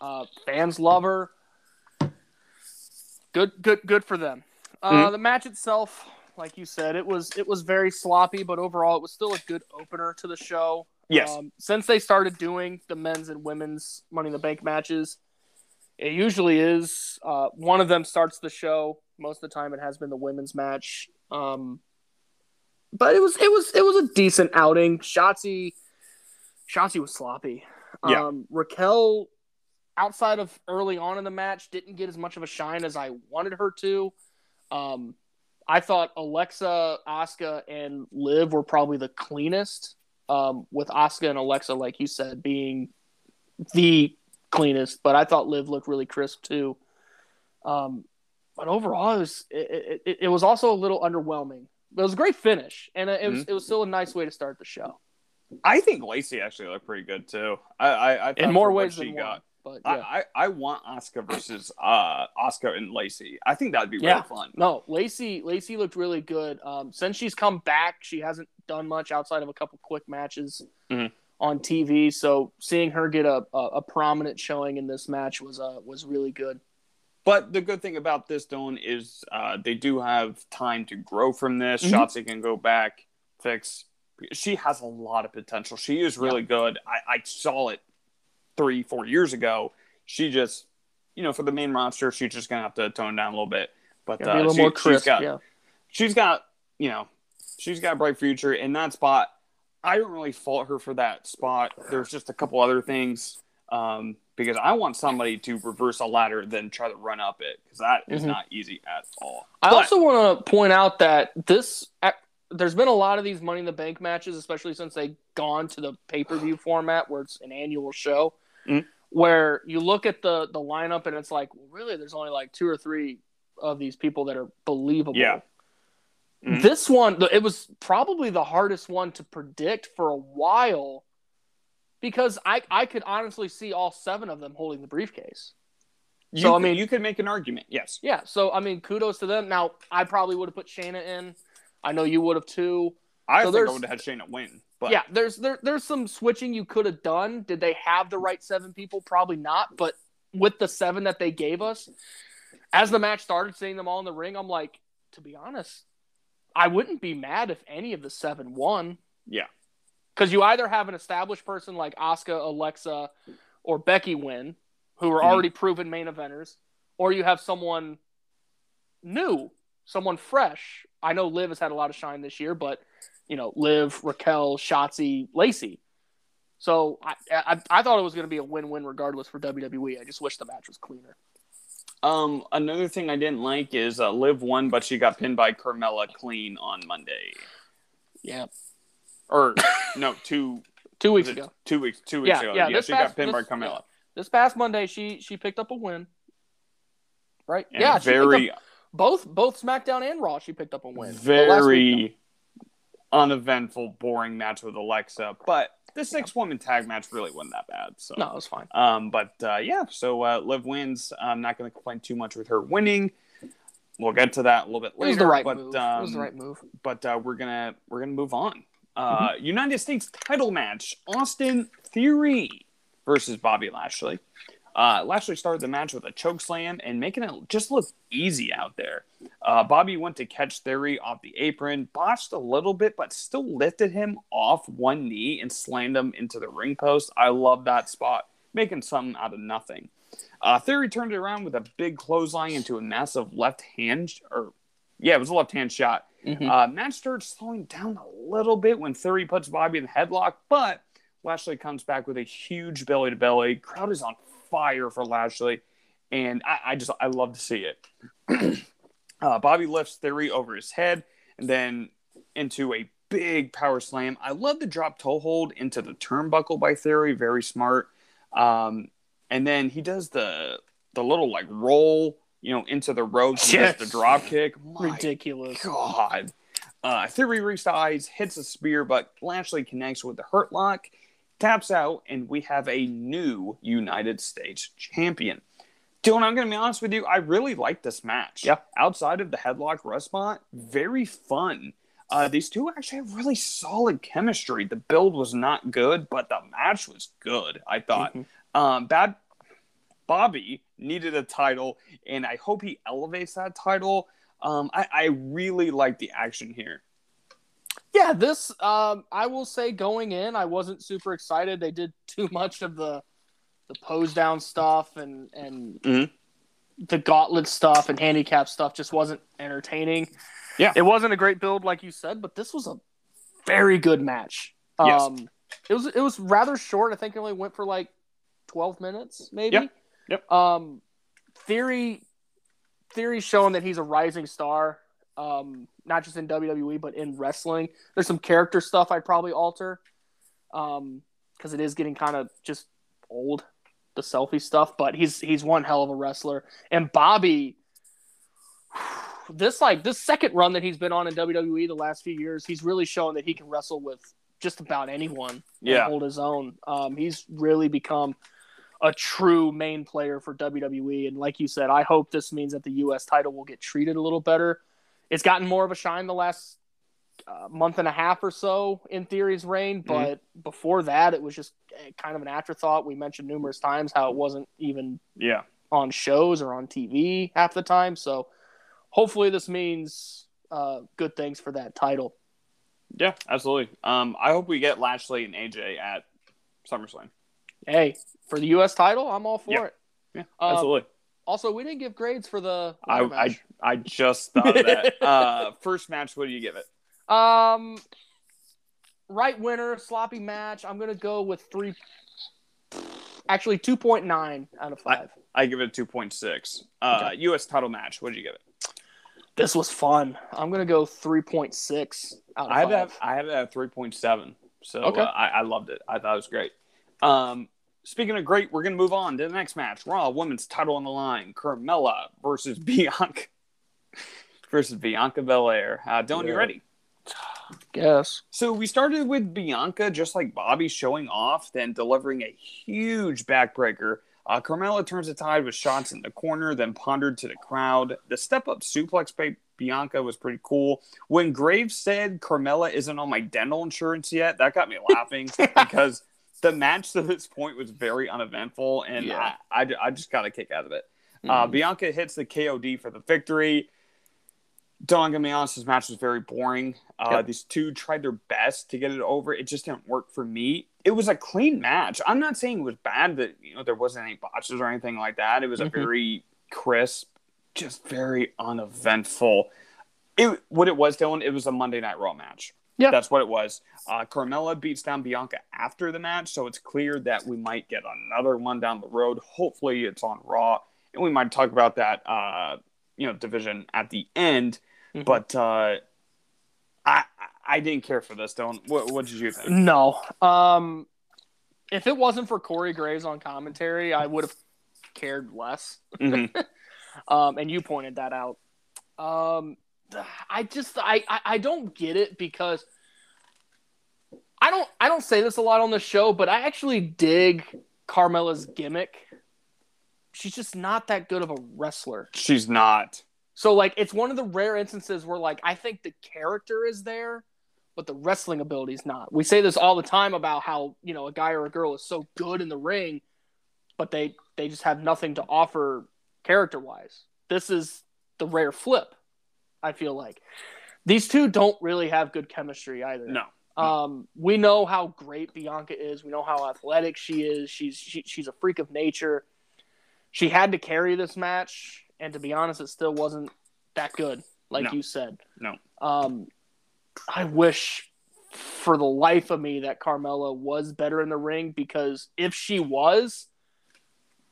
Uh, fans love her. Good, good, good for them. Uh, Mhm. The match itself, like you said, it was it was very sloppy, but overall, it was still a good opener to the show. Yes. Um, since they started doing the men's and women's Money in the Bank matches, it usually is uh, one of them starts the show. Most of the time, it has been the women's match. Um, but it was it was it was a decent outing. Shotzi, Shotzi was sloppy. Yeah. Um, Raquel, outside of early on in the match, didn't get as much of a shine as I wanted her to. Um, I thought Alexa, Asuka, and Liv were probably the cleanest. Um, with Asuka and Alexa, like you said, being the cleanest, but I thought Liv looked really crisp too. Um, but overall, it was it, it, it was also a little underwhelming. It was a great finish, and it was it was still a nice way to start the show I think Lacey actually looked pretty good too. I, I, I thought in more ways she than got. one. But I, yeah. I, I want Asuka versus uh Asuka and Lacey. I think that'd be Yeah. really fun. No, Lacey Lacey looked really good. Um, since she's come back, she hasn't done much outside of a couple quick matches Mhm. on TV. So seeing her get a, a, a prominent showing in this match was uh, was really good. But the good thing about this, Dylan, is uh, they do have time to grow from this. Mhm. Shotzi can go back, fix. She has a lot of potential. She is really good. I, I saw it three, four years ago. She just, you know, for the main roster, she's just gonna have to tone down a little bit. But uh, she, she's got, yeah. she's got, you know, she's got a bright future in that spot. I don't really fault her for that spot. There's just a couple other things um, because I want somebody to reverse a ladder then try to run up it because that is Mhm. not easy at all. I But- also want to point out that this there's been a lot of these Money in the Bank matches, especially since they've gone to the pay per view format where it's an annual show, Mhm. where you look at the the lineup and it's like, well, really, there's only like two or three of these people that are believable. Yeah. Mhm. This one, it was probably the hardest one to predict for a while because I I could honestly see all seven of them holding the briefcase. You So, I mean- you could make an argument. Yes. Yeah, so I mean, kudos to them. Now, I probably would have put Shayna in. I know you would have too. I So think I would have had Shayna win. But yeah, there's there there's some switching you could have done. Did they have the right seven people? Probably not. But with the seven that they gave us, as the match started, seeing them all in the ring, I'm like, to be honest, I wouldn't be mad if any of the seven won. Yeah. Because you either have an established person like Asuka, Alexa, or Becky win, who are Mhm. already proven main eventers, or you have someone new, someone fresh. I know Liv has had a lot of shine this year, but you know, Liv, Raquel, Shotzi, Lacey. So I, I, I thought it was going to be a win-win regardless for WWE. I just wish the match was cleaner. Um, another thing I didn't like is uh, Liv won, but she got pinned by Carmella clean on Monday. Yeah, Or no, two two weeks ago. two weeks two weeks Yeah, ago. yeah. Yeah, she past- got pinned by this- Carmella. yeah. This past Monday, she she picked up a win. Right? And yeah, she very up- both both SmackDown and Raw. She picked up a win. The last week, very uneventful, boring match with Alexa. But the six woman tag match really wasn't that bad. So no, it was fine. Um, but uh, yeah, so uh, Liv wins. I'm not going to complain too much with her winning. We'll get to that a little bit It later. was the right but, move. Um, it was the right move. But uh, we're gonna we're gonna move on. Uh, United States title match: Austin Theory versus Bobby Lashley. Uh, Lashley started the match with a choke slam and making it just look easy out there. Uh, Bobby went to catch Theory off the apron, botched a little bit, but still lifted him off one knee and slammed him into the ring post. I love that spot, making something out of nothing. Uh, Theory turned it around with a big clothesline into a massive left hand, or yeah, it was a left hand shot. Mhm. Uh, match starts slowing down a little bit when Theory puts Bobby in the headlock, but Lashley comes back with a huge belly to belly. Crowd is on fire for Lashley, and I, I just I love to see it. uh, Bobby lifts Theory over his head and then into a big power slam. I love the drop toe hold into the turnbuckle by Theory, very smart. Um, and then he does the the little like roll, you know, into the ropes. Yes. the drop kick. My Ridiculous. God. Uh, Theory resides, hits a spear, but Lashley connects with the Hurt Lock, taps out, and we have a new United States champion. Dylan, I'm going to be honest with you. I really like this match. Yeah. Outside of the headlock spot, very fun. Uh, these two actually have really solid chemistry. The build was not good, but the match was good, I thought. Mhm. Um, Bad Bobby needed a title, and I hope he elevates that title. Um, I, I really like the action here. Yeah, this um, I will say going in, I wasn't super excited. They did too much of the the pose down stuff and and Mhm. the gauntlet stuff and handicap stuff just wasn't entertaining. Yeah. it wasn't a great build like you said, but this was a very good match. Yes. Um, it was it was rather short. I think it only went for like twelve minutes, maybe. Yep. Yep. Um, theory theory showing that he's a rising star. Um, not just in WWE but in wrestling. There's some character stuff I'd probably alter, um, because it is getting kind of just old, the selfie stuff. But he's he's one hell of a wrestler. And Bobby, this like this second run that he's been on in WWE the last few years, he's really shown that he can wrestle with just about anyone and Yeah. hold his own. Um, he's really become a true main player for WWE. And like you said, I hope this means that the U.S. title will get treated a little better. It's gotten more of a shine the last uh, month and a half or so in Theory's reign, but before that, it was just uh, kind of an afterthought. We mentioned numerous times how it wasn't even Yeah. on shows or on TV half the time. So hopefully, this means uh, good things for that title. Yeah, absolutely. Um, I hope we get Lashley and AJ at SummerSlam. Hey, for the U.S. title, I'm all for Yeah. it. Yeah, Um, absolutely. Also, we didn't give grades for the I. I I just thought of that. uh, first match, what do you give it? Um, right winner, sloppy match. I'm gonna go with three. Actually, two point nine out of five. I give it a two point six. Uh, U.S. title match. What did you give it? This was fun. I'm gonna go three point six out of I have five. that. I have that at three point seven. So Okay. uh, I, I loved it. I thought it was great. Um, speaking of great, we're gonna move on to the next match. Raw Women's title on the line. Carmella versus Bianca versus Bianca Belair. Uh, Dylan, you ready? Guess. So we started with Bianca, just like Bobby, showing off, then delivering a huge backbreaker. Uh, Carmella turns the tide with shots in the corner, then pondered to the crowd. The step up suplex by Bianca was pretty cool. When Graves said Carmella isn't on my dental insurance yet, that got me laughing because the match to this point was very uneventful, and Yeah. I, I, I just got a kick out of it. Uh, Mhm. Bianca hits the KOD for the victory. Don't get me honest, this match was very boring. Uh, Yep. These two tried their best to get it over. It just didn't work for me. It was a clean match. I'm not saying it was bad that you know there wasn't any botches or anything like that. It was a Mhm. very crisp, just very uneventful. It what it was, Dylan. It was a Monday Night Raw match. Yeah. that's what it was. Uh, Carmella beats down Bianca after the match, so it's clear that we might get another one down the road. Hopefully, it's on Raw, and we might talk about that, uh, you know, division at the end. Mhm. But uh, I I didn't care for this. Don't. What, what did you think? No. Um, if it wasn't for Corey Graves on commentary, I would have cared less. Mhm. Um, and you pointed that out. Um, I just I, I I don't get it because I don't I don't say this a lot on the show, but I actually dig Carmella's gimmick. She's just not that good of a wrestler. She's not. So like it's one of the rare instances where like I think the character is there, but the wrestling ability is not. We say this all the time about how, you know, a guy or a girl is so good in the ring, but they they just have nothing to offer character wise. This is the rare flip, I feel like. These two don't really have good chemistry either. No. Um, we know how great Bianca is. We know how athletic she is. She's she, she's a freak of nature. She had to carry this match, and to be honest, it still wasn't that good, like No. you said. No. Um, I wish for the life of me that Carmella was better in the ring because if she was,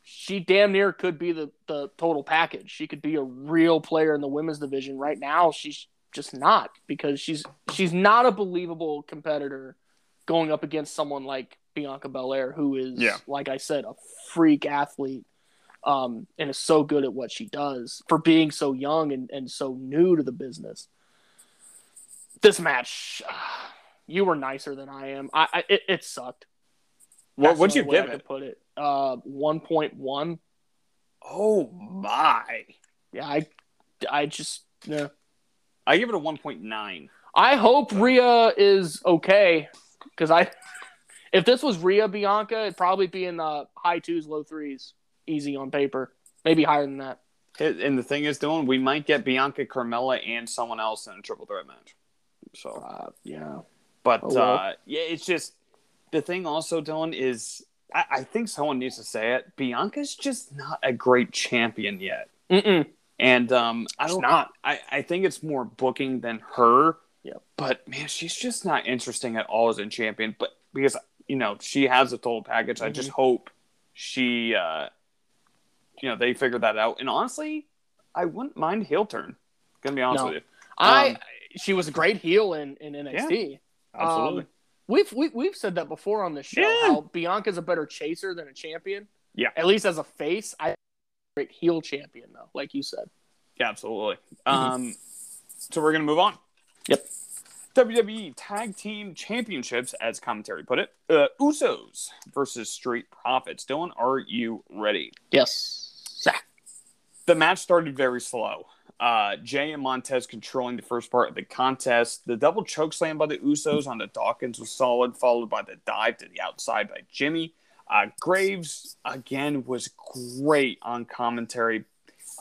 she damn near could be the, the total package. She could be a real player in the women's division. Right now, she's just not because she's she's not a believable competitor going up against someone like Bianca Belair, who is, Yeah. like I said, a freak athlete um, and is so good at what she does for being so young and, and so new to the business. This match, you were nicer than I am. I, I it, it sucked. What would you give I it? could Put it uh one point one. Oh my! Yeah, I I just yeah. I give it a one point nine. I hope Rhea is okay because I if this was Rhea Bianca, it'd probably be in the high twos, low threes, easy on paper, maybe higher than that. And the thing is, Dylan, we might get Bianca, Carmella, and someone else in a triple threat match. So, Uh, yeah, but Oh, well. uh, yeah, it's just the thing. Also, Dylan is I, I think someone needs to say it. Bianca's just not a great champion yet, Mm-mm. and um, I don't. not. I, I think it's more booking than her. Yep. But man, she's just not interesting at all as a champion. But because you know she has a total package, I just Mhm. hope she, uh, you know, they figure that out. And honestly, I wouldn't mind heel turn. Gonna be honest No. with you. I Um, she was a great heel in in NXT. Absolutely. Um, we've we, we've said that before on this show. Yeah. How Bianca's a better chaser than a champion. Yeah. at least as a face, I great heel champion though, like you said. yeah, absolutely. Um, so we're gonna move on. Yep. WWE Tag Team Championships, as commentary put it, uh, Usos versus Street Profits. Dylan, are you ready? Yes. Zach. The match started very slow. Uh, Jey and Montez controlling the first part of the contest. The double choke slam by the Usos on the Dawkins was solid, followed by the dive to the outside by Jimmy. Uh, Graves, again, was great on commentary,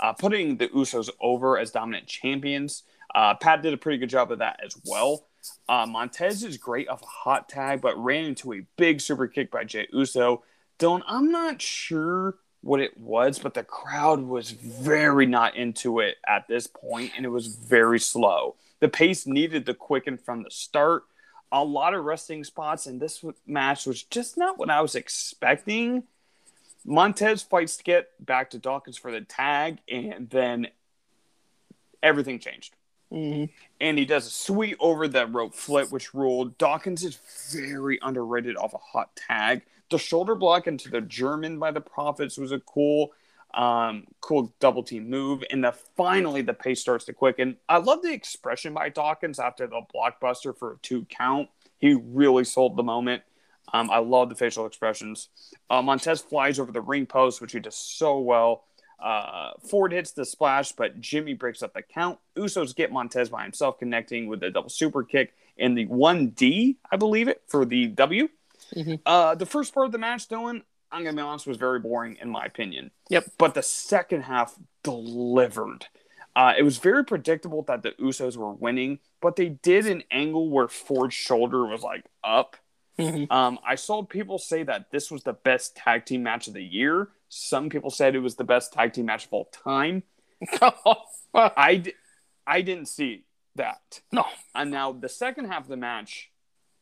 uh, putting the Usos over as dominant champions. Uh, Pat did a pretty good job of that as well. Uh, Montez is great off a hot tag, but ran into a big super kick by Jey Uso. Dylan, I'm not sure what it was, but the crowd was very not into it at this point, and it was very slow. The pace needed to quicken from the start. A lot of resting spots, and this match was just not what I was expecting. Montez fights to get back to Dawkins for the tag, and then everything changed Mm-hmm. and he does a sweet over the rope flip, which ruled. Dawkins is very underrated off a hot tag. The shoulder block into the German by the Profits was a cool, um, cool double team move. And the finally the pace starts to quicken. I love the expression by Dawkins after the blockbuster for a two count. He really sold the moment. Um, I love the facial expressions. Uh, Montez flies over the ring post, which he does so well. Uh, Ford hits the splash, but Jimmy breaks up the count. Usos get Montez by himself, connecting with a double super kick in the 1D, I believe it, for the W. Mhm. Uh, the first part of the match, Dylan, I'm going to be honest, was very boring in my opinion. Yep. But the second half delivered. Uh, it was very predictable that the Usos were winning, but they did an angle where Ford's shoulder was like up. Mm-hmm. Um, I saw people say that this was the best tag team match of the year. Some people said it was the best tag team match of all time. I, d- I didn't see that. no. And now the second half of the match,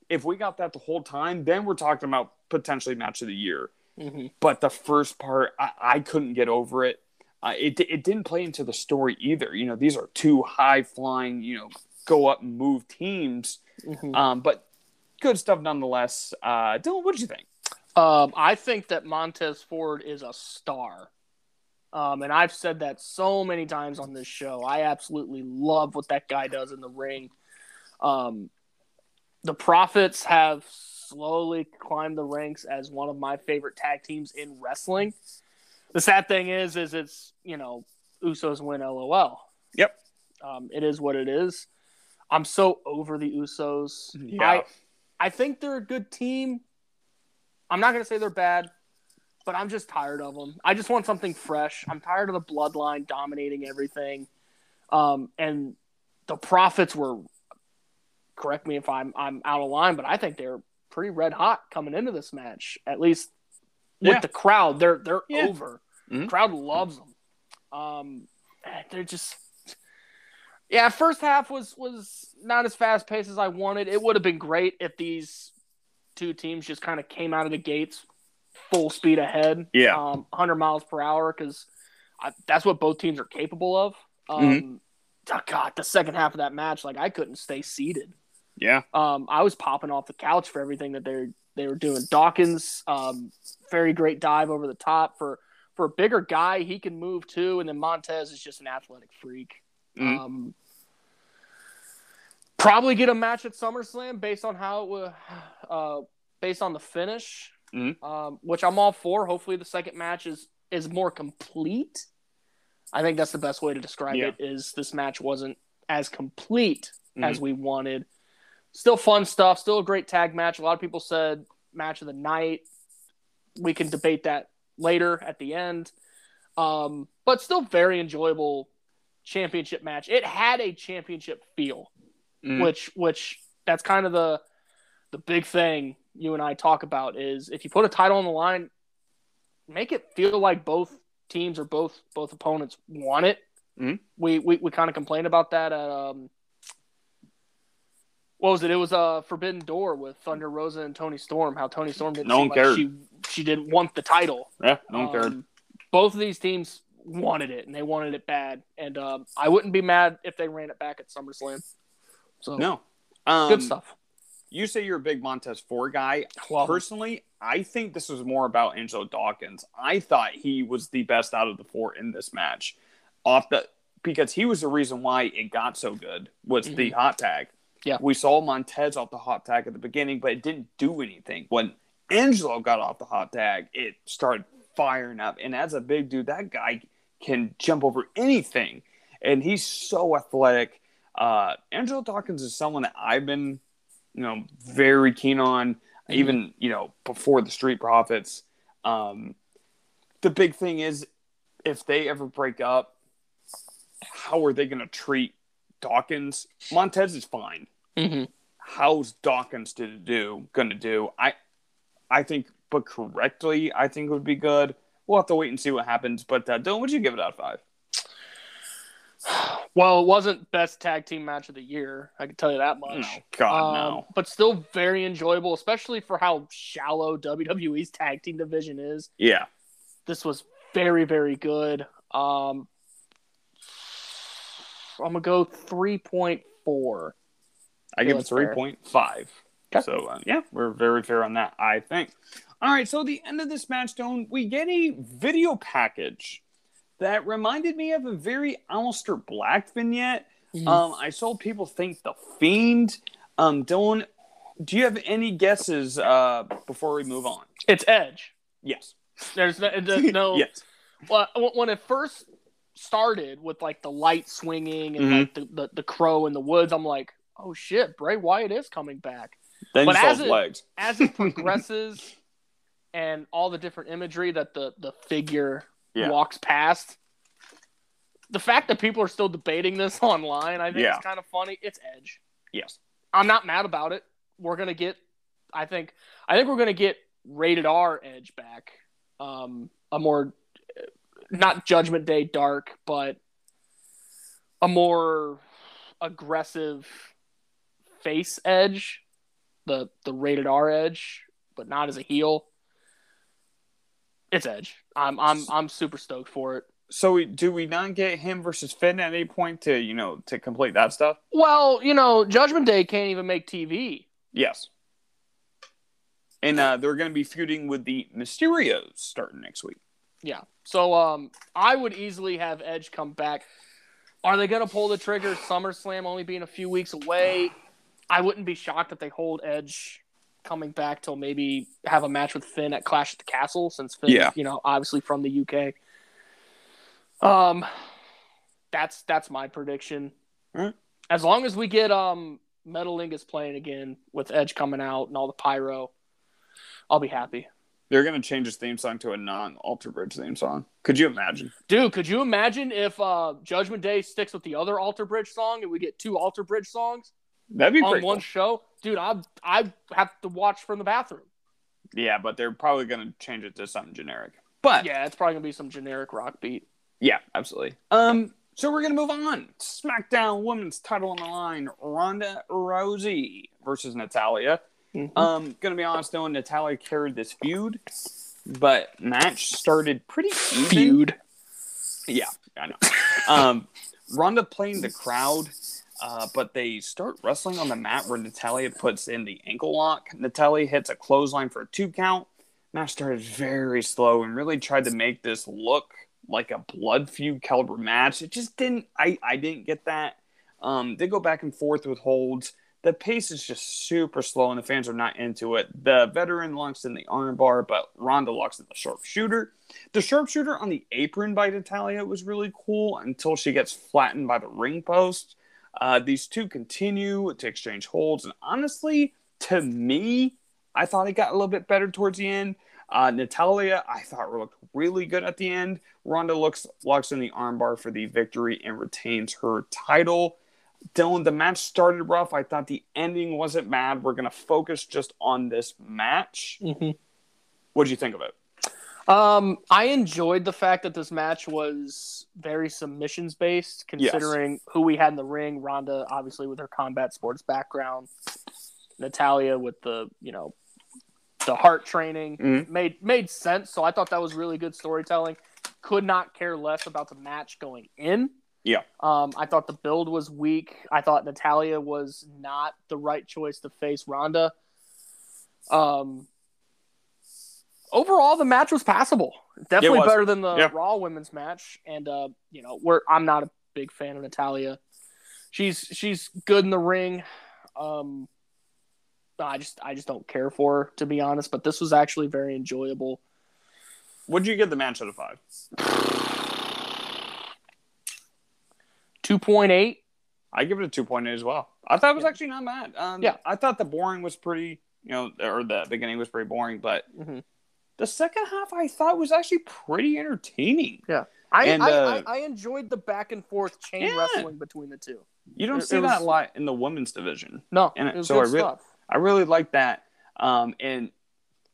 if we got that the whole time, then we're talking about potentially match of the year. Mm-hmm. But the first part, I, I couldn't get over it. Uh, it. It didn't play into the story either. You know, these are two high flying, you know, go up and move teams. Mm-hmm. Um, but good stuff nonetheless. Uh, Dylan, what did you think? Um, I think that Montez Ford is a star. Um, and I've said that so many times on this show. I absolutely love what that guy does in the ring. Um, the Profits have slowly climbed the ranks as one of my favorite tag teams in wrestling. The sad thing is, is it's you know Usos win, lol. Yep. Um, it is what it is. I'm so over the Usos. Yeah. I, I think they're a good team. I'm not gonna say they're bad, but I'm just tired of them. I just want something fresh. I'm tired of the bloodline dominating everything. Um, and the Profits were. Correct me if I'm I'm out of line, but I think they're pretty red hot coming into this match. At least with Yeah. the crowd, they're they're Yeah. over. Mhm. The crowd loves them. Um, they're just yeah. First half was was not as fast paced as I wanted. It would have been great if these two teams just kind of came out of the gates full speed ahead. Yeah. um, 100 miles per hour because that's what both teams are capable of. Um, oh, God, the second half of that match, like I couldn't stay seated. Yeah. Um, I was popping off the couch for everything that they they were doing. Dawkins, um, very great dive over the top for for a bigger guy. He can move too, and then Montez is just an athletic freak. Mhm. Um, probably get a match at SummerSlam based on how it wa- uh, based on the finish, Mhm. um, which I'm all for. Hopefully, the second match is is more complete. I think that's the best way to describe Yeah. it. Is this match wasn't as complete Mhm. as we wanted. Still fun stuff. Still a great tag match. A lot of people said match of the night. We can debate that later at the end. Um, but still very enjoyable championship match. It had a championship feel, Mhm. which which that's kind of the the big thing you and I talk about is if you put a title on the line, make it feel like both teams or both both opponents want it. Mhm. We we, we kind of complained about that at um what was it? It was a uh, Forbidden Door with Thunder Rosa and Toni Storm. How Toni Storm didn't No one like cared. she she didn't want the title. Yeah. No one cared. Um, both of these teams wanted it, and they wanted it bad. And um, I wouldn't be mad if they ran it back at SummerSlam. So No. Um, good stuff. You say you're a big Montez Ford guy. Well, Personally, I think this was more about Angelo Dawkins. I thought he was the best out of the four in this match, off the because he was the reason why it got so good was the hot tag. Mm-hmm. Yeah. we saw Montez off the hot tag at the beginning, but it didn't do anything. When Angelo got off the hot tag, it started firing up. And as a big dude, that guy can jump over anything, and he's so athletic. Uh, Angelo Dawkins is someone that I've been, you know, very keen on, even you know before the Street Profits. Um, the big thing is, if they ever break up, how are they going to treat Dawkins? Montez is fine. hmm How's Dawkins to do going to do? I, I think, but correctly, I think it would be good. We'll have to wait and see what happens. But uh, Dylan, would you give it out of five? Well, it wasn't best tag team match of the year. I can tell you that much. No, God, Um, no. But still very enjoyable, especially for how shallow WWE's tag team division is. Yeah, This was very, very good. Um, I'm gonna go three point four. I Yeah, give it that's three fair. point five. Okay. So uh, yeah, we're very fair on that. I think. All right, so the end of this match, Stone, we get a video package that reminded me of a very Aleister Black vignette. Mm-hmm. Um, I saw people think the Fiend. Um, Dylan, do you have any guesses uh, before we move on? It's Edge. Yes. There's no, there's no yes. well, when it first started with like the light swinging and Mhm. like the, the, the crow in the woods, I'm like, oh shit, Bray Wyatt is coming back. Then But as it- legs. As it progresses and all the different imagery that the, the figure Yeah. walks past, the fact that people are still debating this online, I think Yeah. it's kind of funny. It's Edge. Yes. I'm not mad about it. We're gonna get, I think, I think we're gonna get rated R Edge back. Um, a more, not Judgment Day dark, but a more aggressive face Edge, the the rated R Edge, but not as a heel. It's Edge. I'm I'm I'm super stoked for it. So we, do we not get him versus Finn at any point to you know to complete that stuff? Well, you know, Judgment Day can't even make TV. Yes. and uh, they're going to be feuding with the Mysterios starting next week. Yeah. So um, I would easily have Edge come back. Are they going to pull the trigger? SummerSlam only being a few weeks away. I wouldn't be shocked if they hold Edge coming back till maybe have a match with Finn at Clash at the Castle, since Finn, Yeah. you know, obviously from the UK. Um, that's that's my prediction. Alright. As long as we get um Metalingus playing again with Edge coming out and all the pyro, I'll be happy. They're going to change his theme song to a non-Alter Bridge theme song. Could you imagine? Dude, could you imagine if uh, Judgment Day sticks with the other Alter Bridge song and we get two Alter Bridge songs That'd be on one cool. show? Dude, I I have to watch from the bathroom. Yeah, but they're probably going to change it to something generic. But Yeah, it's probably gonna be some generic rock beat. Yeah, absolutely. Um, so we're gonna move on. SmackDown Women's Title on the line: Ronda Rousey versus Natalya. Mhm. Um, gonna be honest though, Natalya carried this feud, but match started pretty even. Feud. Yeah, I know. Um, Ronda playing the crowd, uh, but they start wrestling on the mat where Natalya puts in the ankle lock. Natalya hits a clothesline for a two count. Match started very slow and really tried to make this look like a blood feud caliber match. It just didn't. I I didn't get that. Um, they go back and forth with holds. The pace is just super slow, and the fans are not into it. The veteran locks in the armbar, but Ronda locks in the sharpshooter. The sharpshooter on the apron by Natalya was really cool until she gets flattened by the ring post. Uh, these two continue to exchange holds, and honestly, to me, I thought it got a little bit better towards the end. Uh, Natalya, I thought looked really good at the end. Ronda looks locks in the armbar for the victory and retains her title. Dylan, the match started rough. I thought the ending wasn't bad. We're gonna focus just on this match. Mhm. What did you think of it? Um, I enjoyed the fact that this match was very submissions based, considering who we had in the ring. Ronda, obviously, with her combat sports background, Natalya with the you know the heart training Mhm. made made sense. So I thought that was really good storytelling. Could not care less about the match going in. Yeah. Um, I thought the build was weak. I thought Natalya was not the right choice to face Ronda. Um, overall, the match was passable. Definitely was. better than the Yeah. Raw women's match. And uh, you know, we're I'm not a big fan of Natalya. She's she's good in the ring. Um, I just I just don't care for her to be honest. But this was actually very enjoyable. What did you give the match out of five? Two point eight. I give it a two point eight as well. I thought it was Yeah. actually not bad. Um, Yeah. I thought the boring was pretty, you know, or the beginning was pretty boring, but Mhm. the second half I thought was actually pretty entertaining. I, And, I, uh, I I enjoyed the back and forth chain Yeah. wrestling between the two. You don't It- see it that a lot in the women's division. No, And it was so good I really- stuff. I really like that. Um, and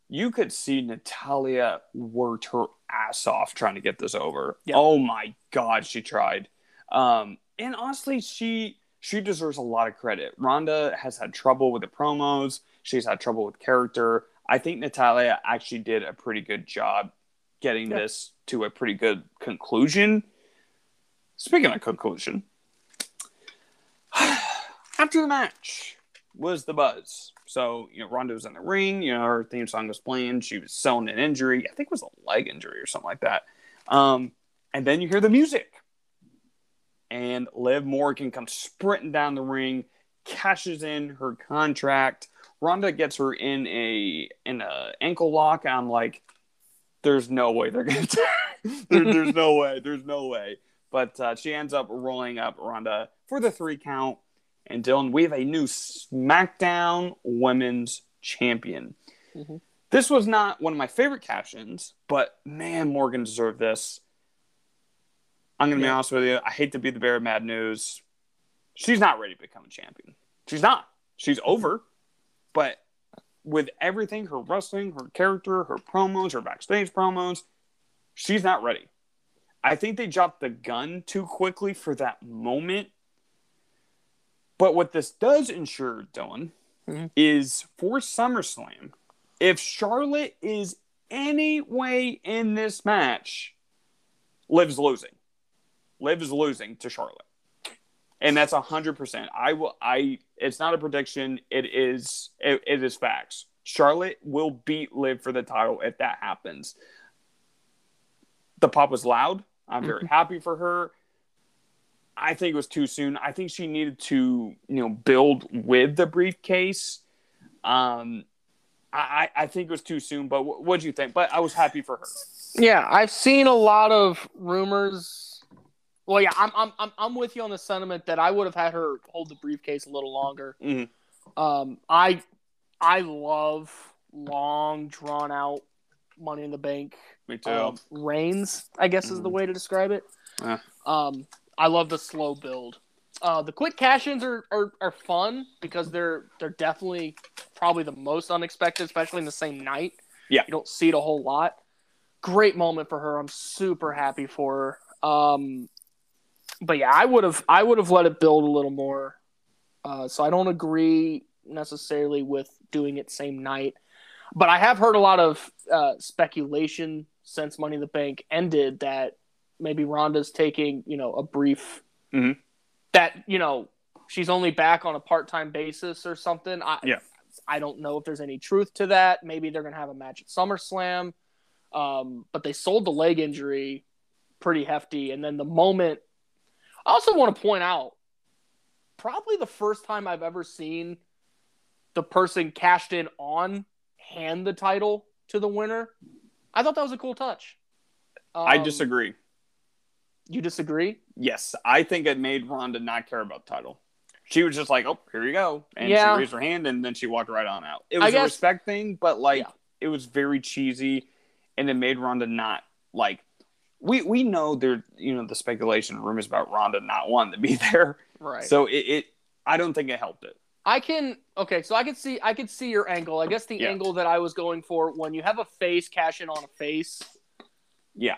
you could see Natalya worked her ass off trying to get this over. Yeah. Oh my god, she tried. Um, and honestly, she she deserves a lot of credit. Ronda has had trouble with the promos. She's had trouble with character. I think Natalya actually did a pretty good job getting Yeah. this to a pretty good conclusion. Speaking of conclusion, after the match was the buzz. So, you know, Ronda was in the ring, you know, her theme song was playing. She was selling an injury. I think it was a leg injury or something like that. Um, and then you hear the music. And Liv Morgan comes sprinting down the ring, cashes in her contract. Ronda gets her in a in a ankle lock. I'm like, there's no way they're gonna there, there's no way. There's no way. But uh, she ends up rolling up Ronda for the three count. And Dylan, we have a new SmackDown Women's Champion. Mhm. This was not one of my favorite captions, but man, Morgan deserved this. I'm going to be honest with you. I hate to be the bearer of bad news. She's not ready to become a champion. She's not. She's over. But with everything her wrestling, her character, her promos, her backstage promos, she's not ready. I think they dropped the gun too quickly for that moment. But what this does ensure, Dylan, Mhm. is for SummerSlam, if Charlotte is any way in this match, Liv's losing. Liv is losing to Charlotte. And that's hundred percent. I will I it's not a prediction, it is it, it is facts. Charlotte will beat Liv for the title if that happens. The pop was loud. I'm very happy for her. I think it was too soon. I think she needed to, you know, build with the briefcase. Um, I, I think it was too soon, but what do you think? But I was happy for her. Yeah, I've seen a lot of rumors. Well, yeah, I'm I'm I'm, I'm with you on the sentiment that I would have had her hold the briefcase a little longer. Mhm. Um, I I love long, drawn out Money in the Bank Me too. um, reigns. I guess is the way to describe it. Yeah. Um, I love the slow build. Uh, the quick cash-ins are, are, are fun because they're they're definitely probably the most unexpected, especially in the same night. Yeah. you don't see it a whole lot. Great moment for her. I'm super happy for her. Um, but yeah, I would have I would have let it build a little more. Uh, so I don't agree necessarily with doing it same night. But I have heard a lot of uh, speculation since Money in the Bank ended that maybe Ronda's taking you know a brief Mhm. that you know she's only back on a part time basis or something. I, Yeah. I don't know if there's any truth to that. Maybe they're gonna have a match at SummerSlam. Um, but they sold the leg injury pretty hefty, and then the moment. I also want to point out, probably the first time I've ever seen the person cashed in on hand the title to the winner. I thought that was a cool touch. I Um, disagree. You disagree? Yes, I think it made Ronda not care about the title. She was just like, "Oh, here you go," and Yeah. she raised her hand, and then she walked right on out. It I was a guess- respect thing, but like Yeah. it was very cheesy, and it made Ronda not like. We we know there, you know, the speculation rumors about Ronda not wanting to be there. Right. So it, it, I don't think it helped it. I can okay, so I can see I could see your angle. I guess the Yeah. angle that I was going for when you have a face cash in on a face. Yeah,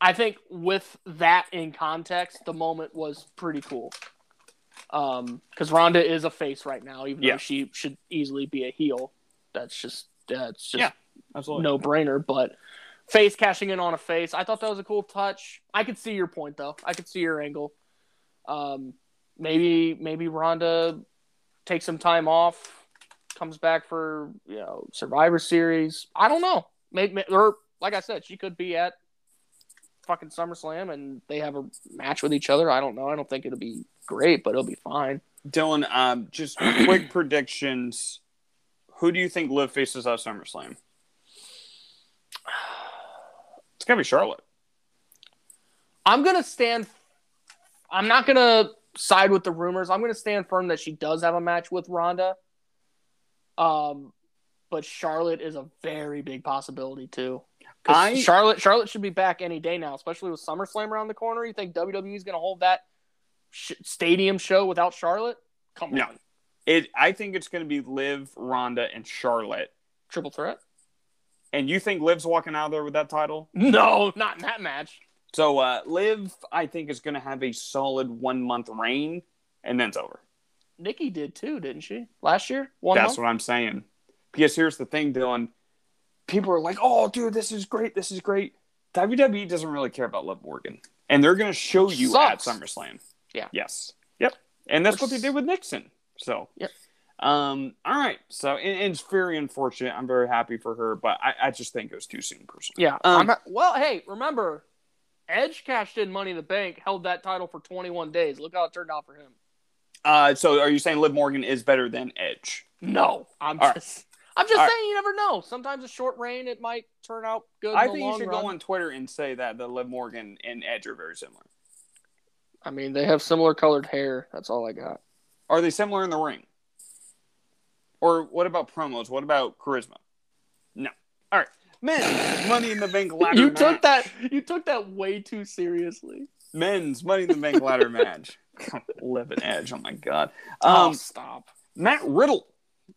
I think with that in context, the moment was pretty cool. Um, because Ronda is a face right now, even Yeah. though she should easily be a heel. That's just that's just Yeah. absolutely. no brainer. But face cashing in on a face, I thought that was a cool touch. I could see your point though. I could see your angle. Um, maybe maybe Ronda takes some time off, comes back for you know Survivor Series. I don't know. Maybe or like I said, she could be at fucking SummerSlam and they have a match with each other. I don't know. I don't think it'll be great, but it'll be fine. Dylan, um, just quick predictions. Who do you think Liv faces at SummerSlam? It's gonna be Charlotte. I'm gonna stand. I'm not gonna side with the rumors. I'm gonna stand firm that she does have a match with Ronda. Um, but Charlotte is a very big possibility too. I- Charlotte Charlotte should be back any day now, especially with SummerSlam around the corner. You think WWE is gonna hold that sh- stadium show without Charlotte? Come No. on, It. I think it's gonna be Liv, Ronda, and Charlotte. triple threat? And you think Liv's walking out of there with that title? No, not in that match. So uh, Liv, I think, is gonna have a solid one month reign, and then it's over. Nikki did too, didn't she? Last year, one That's month? what I'm saying. Because here's the thing, Dylan. People are like, "Oh, dude, this is great. This is great." WWE doesn't really care about Liv Morgan, and they're going to show you Sucks. at SummerSlam. Yeah. Yes. Yep. And that's what they did with Nixon. So. Yep. Um. All right. So and, and it's very unfortunate. I'm very happy for her, but I, I just think it was too soon, personally. Yeah. Um, not- well, hey, remember, Edge cashed in Money in the Bank, held that title for 21 days. Look how it turned out for him. Uh. So are you saying Liv Morgan is better than Edge? No, I'm All right. just, I'm just All saying you never know. Sometimes a short reign, it might turn out good. I in the think you should run. go on Twitter and say that the Liv Morgan and Edge are very similar. I mean, they have similar colored hair. That's all I got. Are they similar in the ring? Or what about promos? What about charisma? No. All right. Men's Money in the Bank ladder you match. took that. You took that way too seriously. Men's Money in the Bank ladder match. Liv an edge. Oh my god. oh, Um, stop. Matt Riddle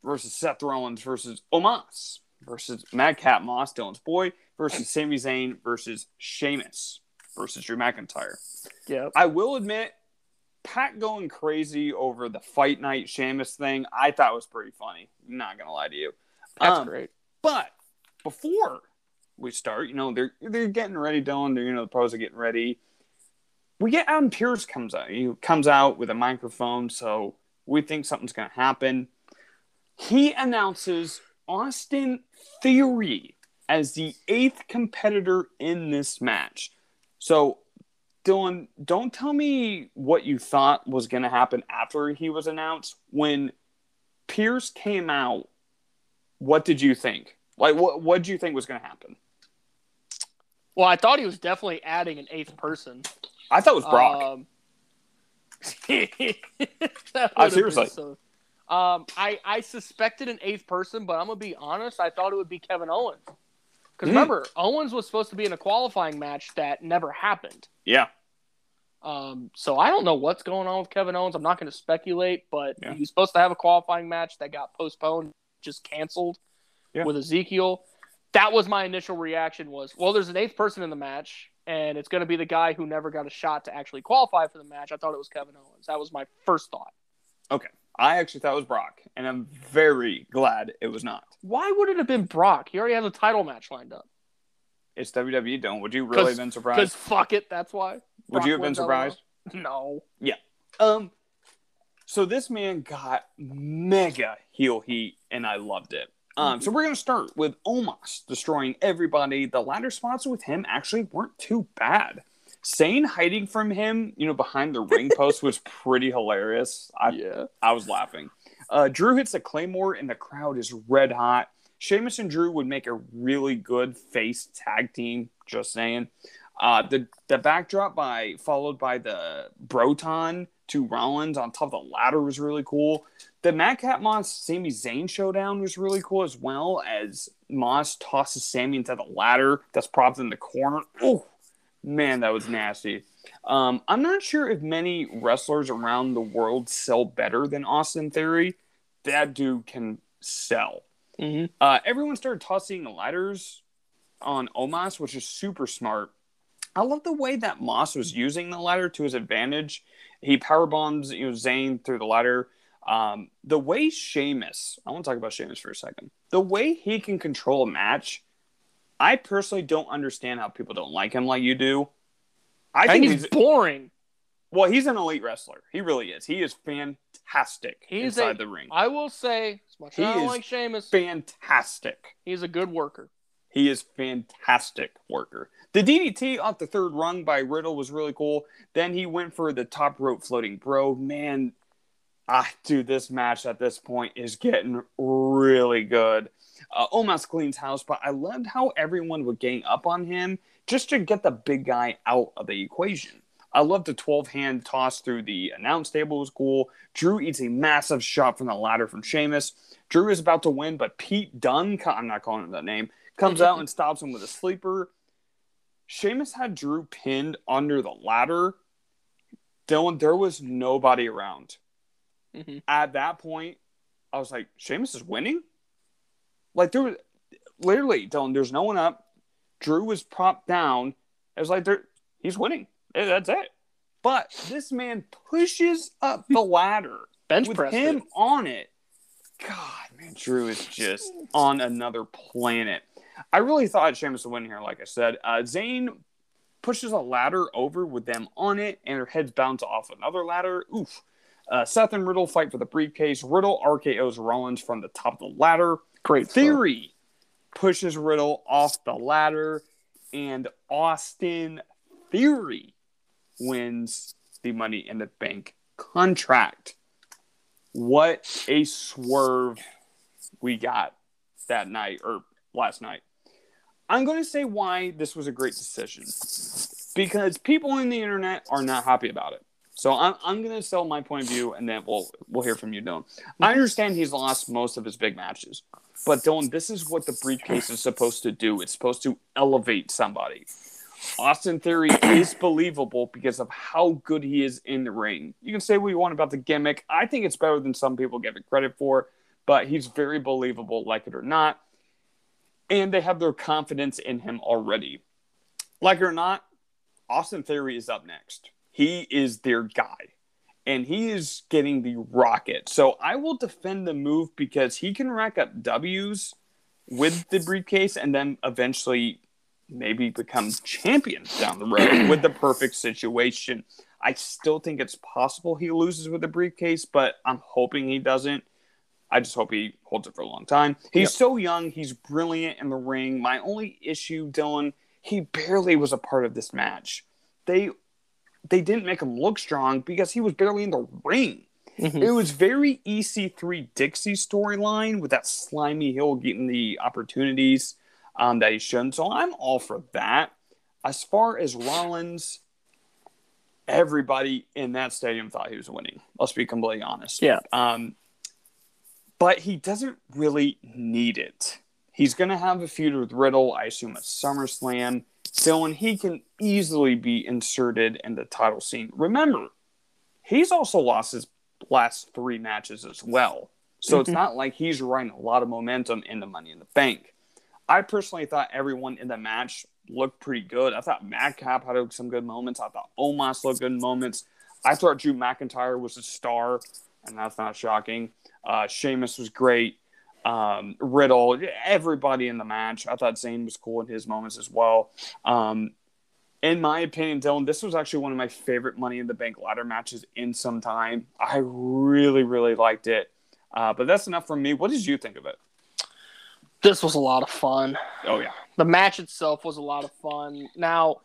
versus Seth Rollins versus Omos versus Madcap Moss, Dylan's boy versus Sami Zayn versus Sheamus versus Drew McIntyre. Yep. I will admit, Pat going crazy over the fight night Sheamus thing, I thought was pretty funny. Not gonna lie to you. That's Um, great. But before we start, you know, they're they're getting ready, Dylan. They're you know the pros are getting ready. We get Adam Pearce comes out. He comes out with a microphone, so we think something's gonna happen. he announces Austin Theory as the eighth competitor in this match. So, Dylan, don't tell me what you thought was going to happen after he was announced. When Pearce came out, what did you think? Like, what what did you think was going to happen? Well, I thought he was definitely adding an eighth person. I thought it was Brock. Um, uh, seriously. So, um, I I suspected an eighth person, but I'm gonna be honest. I thought it would be Kevin Owens. Because Mm. remember, Owens was supposed to be in a qualifying match that never happened. yeah, Um, so I don't know what's going on with Kevin Owens. I'm not going to speculate, but Yeah. he was supposed to have a qualifying match that got postponed, just canceled Yeah. with Ezekiel. That was my initial reaction. Was well, there's an eighth person in the match, and it's going to be the guy who never got a shot to actually qualify for the match. I thought it was Kevin Owens. That was my first thought. okay. I actually thought it was Brock, and I'm very glad it was not. Why would it have been Brock? He already has a title match lined up. It's WWE. Don't would you really have been surprised? Because fuck it, that's why. Would you have been surprised? No. Yeah. Um, so this man got mega heel heat, and I loved it. Um, so we're gonna start with Omos destroying everybody. The ladder spots with him actually weren't too bad. Zayn hiding from him, you know, behind the ring post was pretty hilarious. I yeah. I was laughing. Uh, Drew hits a claymore, and the crowd is red hot. Sheamus and Drew would make a really good face tag team. Just saying. Uh, the the backdrop by followed by the Broton to Rollins on top of the ladder was really cool. The Madcap Moss Sami Zayn showdown was really cool as well as Moss tosses Sami into the ladder that's propped in the corner. Oh man, that was nasty. Um, I'm not sure if many wrestlers around the world sell better than Austin Theory. That dude can sell. hmm Uh, everyone started tossing the ladders on Omos, which is super smart. I love the way that Moss was using the ladder to his advantage. He power bombs you know Zayn through the ladder. Um, the way Sheamus, I want to talk about Sheamus for a second. The way he can control a match, I personally don't understand how people don't like him like you do. I, I think think he's he's boring. well, he's an elite wrestler. He really is. He is fantastic He's inside a- the ring. I will say, as much as I don't is like Sheamus, Fantastic. he's a good worker. He is fantastic worker. The DDT off the third rung by Riddle was really cool. Then he went for the top rope floating bro. Man, ah, dude, this match at this point is getting really good. Uh, Omos cleans house, but I loved how everyone would gang up on him just to get the big guy out of the equation. I loved the 12 hand toss through the announce table was cool. Drew eats a massive shot from the ladder from Sheamus. Drew is about to win, but Pete Dunne, I'm not calling him that name, comes out and stops him with a sleeper. Sheamus had Drew pinned under the ladder. Dylan, there was nobody around. Mhm. At that point, I was like, Sheamus is winning? Like, there was literally, Dylan, there's no one up. Drew was propped down. It was like, there, he's winning. Eh, That's it. But this man pushes up the ladder Bench with press. him it. on it. God, man, Drew is just on another planet. I really thought Sheamus would win here, like I said. Uh, Zayn pushes a ladder over with them on it, and their heads bounce off another ladder. Oof. Uh, Seth and Riddle fight for the briefcase. Riddle RKO's Rollins from the top of the ladder. Great. Theory pushes Riddle off the ladder, and Austin Theory wins the Money in the Bank contract. What a swerve we got that night or last night. I'm going to say why this was a great decision because people on the internet are not happy about it. So I'm, I'm going to sell my point of view and then we'll we'll hear from you, Dylan. I understand he's lost most of his big matches, but Dylan, this is what the briefcase is supposed to do. It's supposed to elevate somebody. Austin Theory is believable because of how good he is in the ring. You can say what you want about the gimmick. I think it's better than some people give it credit for, but he's very believable, like it or not. And they have their confidence in him already. Like it or not, Austin Theory is up next. He is their guy. And he is getting the rocket. So I will defend the move because he can rack up W's with the briefcase and then eventually maybe become champion down the road with the perfect situation. I still think it's possible he loses with the briefcase, but I'm hoping he doesn't. I just hope he holds it for a long time. He's Yep. so young. He's brilliant in the ring. My only issue, Dylan, he barely was a part of this match. They they didn't make him look strong because he was barely in the ring. Mhm. It was very EC3 Dixie storyline with that slimy heel getting the opportunities um, that he shouldn't. So I'm all for that. As far as Rollins, everybody in that stadium thought he was winning. Let's be completely honest. Yeah. Um, but he doesn't really need it. He's going to have a feud with Riddle, I assume, at SummerSlam. Dylan, he can easily be inserted in the title scene. Remember, he's also lost his last three matches as well. So it's Mhm. not like he's riding a lot of momentum into Money in the Bank. I personally thought everyone in the match looked pretty good. I thought Madcap had some good moments. I thought Omos looked good moments. I thought Drew McIntyre was a star, and that's not shocking. Uh, Sheamus was great. Um, Riddle, everybody in the match. I thought Zayn was cool in his moments as well. Um, in my opinion, Dylan, this was actually one of my favorite Money in the Bank ladder matches in some time. I really, really liked it. Uh, but that's enough from me. What did you think of it? This was a lot of fun. Oh yeah, The match itself was a lot of fun. Now,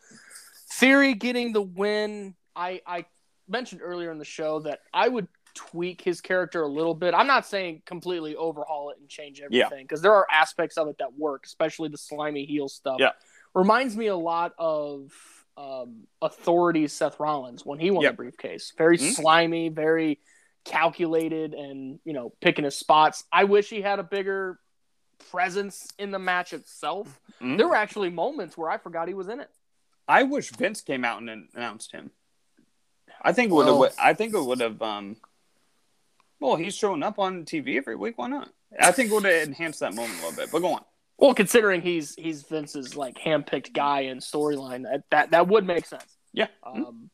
Theory getting the win, I, I mentioned earlier in the show that I would tweak his character a little bit. I'm not saying completely overhaul it and change everything because there are aspects of it that work, especially the slimy heel stuff. Yeah. Reminds me a lot of um, Authority Seth Rollins when he won Yep. the briefcase. Very Mhm. slimy, very calculated, and you know picking his spots. I wish he had a bigger presence in the match itself. Mhm. There were actually moments where I forgot he was in it. I wish Vince came out and announced him. I think it would have. I think it would have. Um, well, he's showing up on TV every week. Why not? I think it would enhance that moment a little bit. But go on. Well, considering he's he's Vince's like handpicked guy and storyline, that, that that would make sense. Yeah. Um,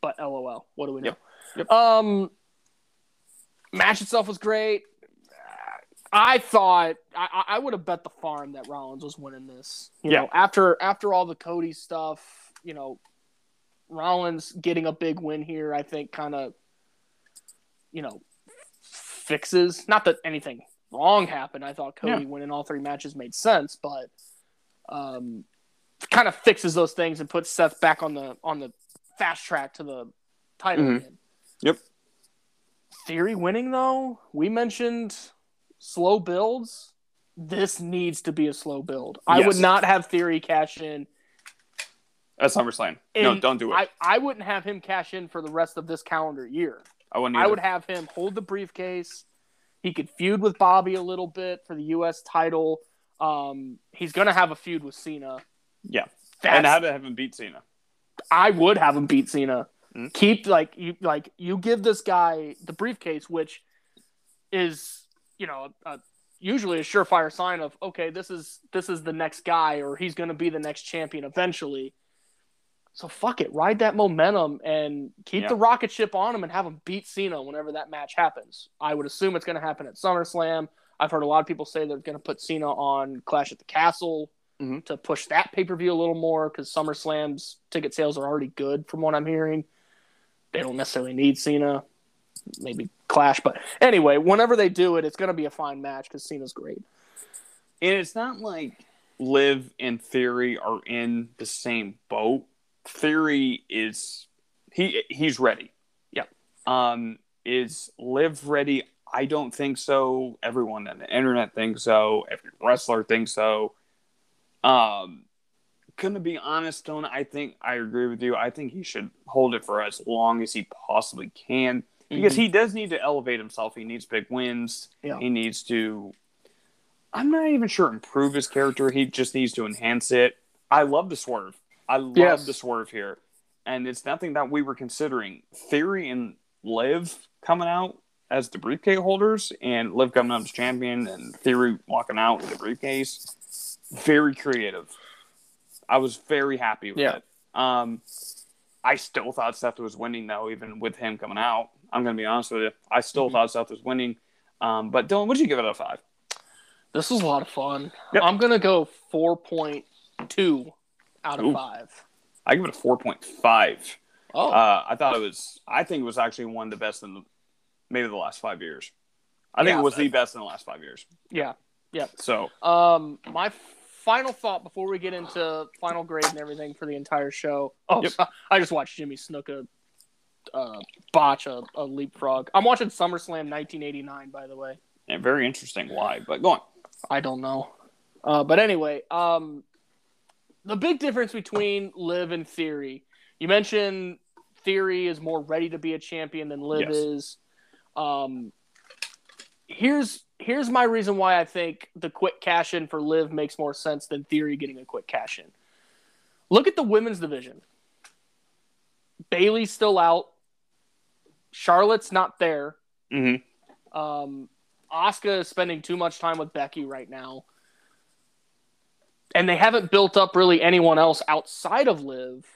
but LOL, what do we know? Yep. Yep. Um, match itself was great. I thought I, I would have bet the farm that Rollins was winning this. You Yeah. know, after after all the Cody stuff, you know, Rollins getting a big win here, I think kind of, you know, fixes. Not that anything wrong happened. I thought Cody Yeah. winning all three matches made sense, but um, kind of fixes those things and puts Seth back on the on the fast track to the title Mhm. again. Yep. Theory winning though, we mentioned slow builds. This needs to be a slow build. I would not have Theory cash in. That's SummerSlam. no, don't do it. I, I wouldn't have him cash in for the rest of this calendar year. I wouldn't. I would have him hold the briefcase. He could feud with Bobby a little bit for the U.S. title. Um, he's going to have a feud with Cena. Yeah. That's, and to have him beat Cena. I would have him beat Cena. Mhm. Keep like you like you give this guy the briefcase, which is you know a, usually a surefire sign of okay, this is this is the next guy, or he's going to be the next champion eventually. So fuck it, ride that momentum and keep Yeah. the rocket ship on him and have him beat Cena whenever that match happens. I would assume it's going to happen at SummerSlam. I've heard a lot of people say they're going to put Cena on Clash at the Castle Mhm. to push that pay per view a little more because SummerSlam's ticket sales are already good from what I'm hearing. They don't necessarily need Cena, maybe Clash, but anyway, whenever they do it, it's going to be a fine match because Cena's great. And it's not like Liv and Theory are in the same boat. Theory is he he's ready. Yeah. Um, is Liv ready? I don't think so. Everyone on the internet thinks so. Every wrestler thinks so. Um, gonna be honest, Stone. I think I agree with you. I think he should hold it for as long as he possibly can because he does need to elevate himself. He needs big wins. Yeah. He needs to. I'm not even sure improve his character. He just needs to enhance it. I love the swerve. I love Yes. the swerve here, and it's nothing that we were considering. Theory and Liv coming out as the briefcase holders, and Liv coming out as champion, and Theory walking out with the briefcase. Very creative. I was very happy with Yeah. it. Um, I still thought Seth was winning though, even with him coming out. I'm gonna be honest with you. I still Mhm. thought Seth was winning. Um, but Dylan, would you give it a five? This was a lot of fun. Yep. I'm going to go 4.2 out of Ooh. 5. I give it a four point five. Oh, Uh, I thought it was. I think it was actually one of the best in the, maybe the last five years. I think it was but- the best in the last five years. Yeah. Yeah. So Um, my final thought before we get into final grade and everything for the entire show. Oh, Yep. I just watched Jimmy Snuka uh, botch a, a leapfrog. I'm watching SummerSlam 1989, by the way. and very interesting why, but go on. I don't know. Uh, but anyway, um, the big difference between Liv and Theory. You mentioned Theory is more ready to be a champion than Liv Yes. is. Um, here's here's my reason why I think the quick cash in for Liv makes more sense than Theory getting a quick cash in. Look at the women's division. Bayley's still out. Charlotte's not there. Mm-hmm. Um, Asuka is spending too much time with Becky right now. And they haven't built up really anyone else outside of Liv.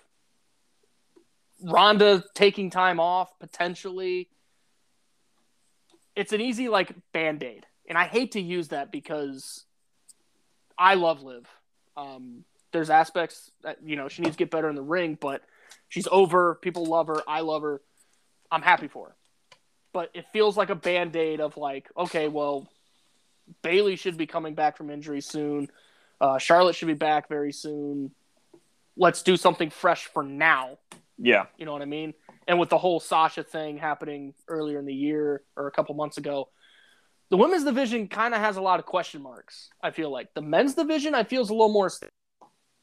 Ronda taking time off potentially. It's an easy like band-aid. And I hate to use that because I love Liv. Um, there's aspects that you know she needs to get better in the ring, but she's over. People love her. I love her. I'm happy for her but it feels like a band-aid of like okay well bayley should be coming back from injury soon uh, charlotte should be back very soon let's do something fresh for now Yeah. you know what i mean and with the whole sasha thing happening earlier in the year or a couple months ago the women's division kind of has a lot of question marks i feel like the men's division i feel is a little more sta-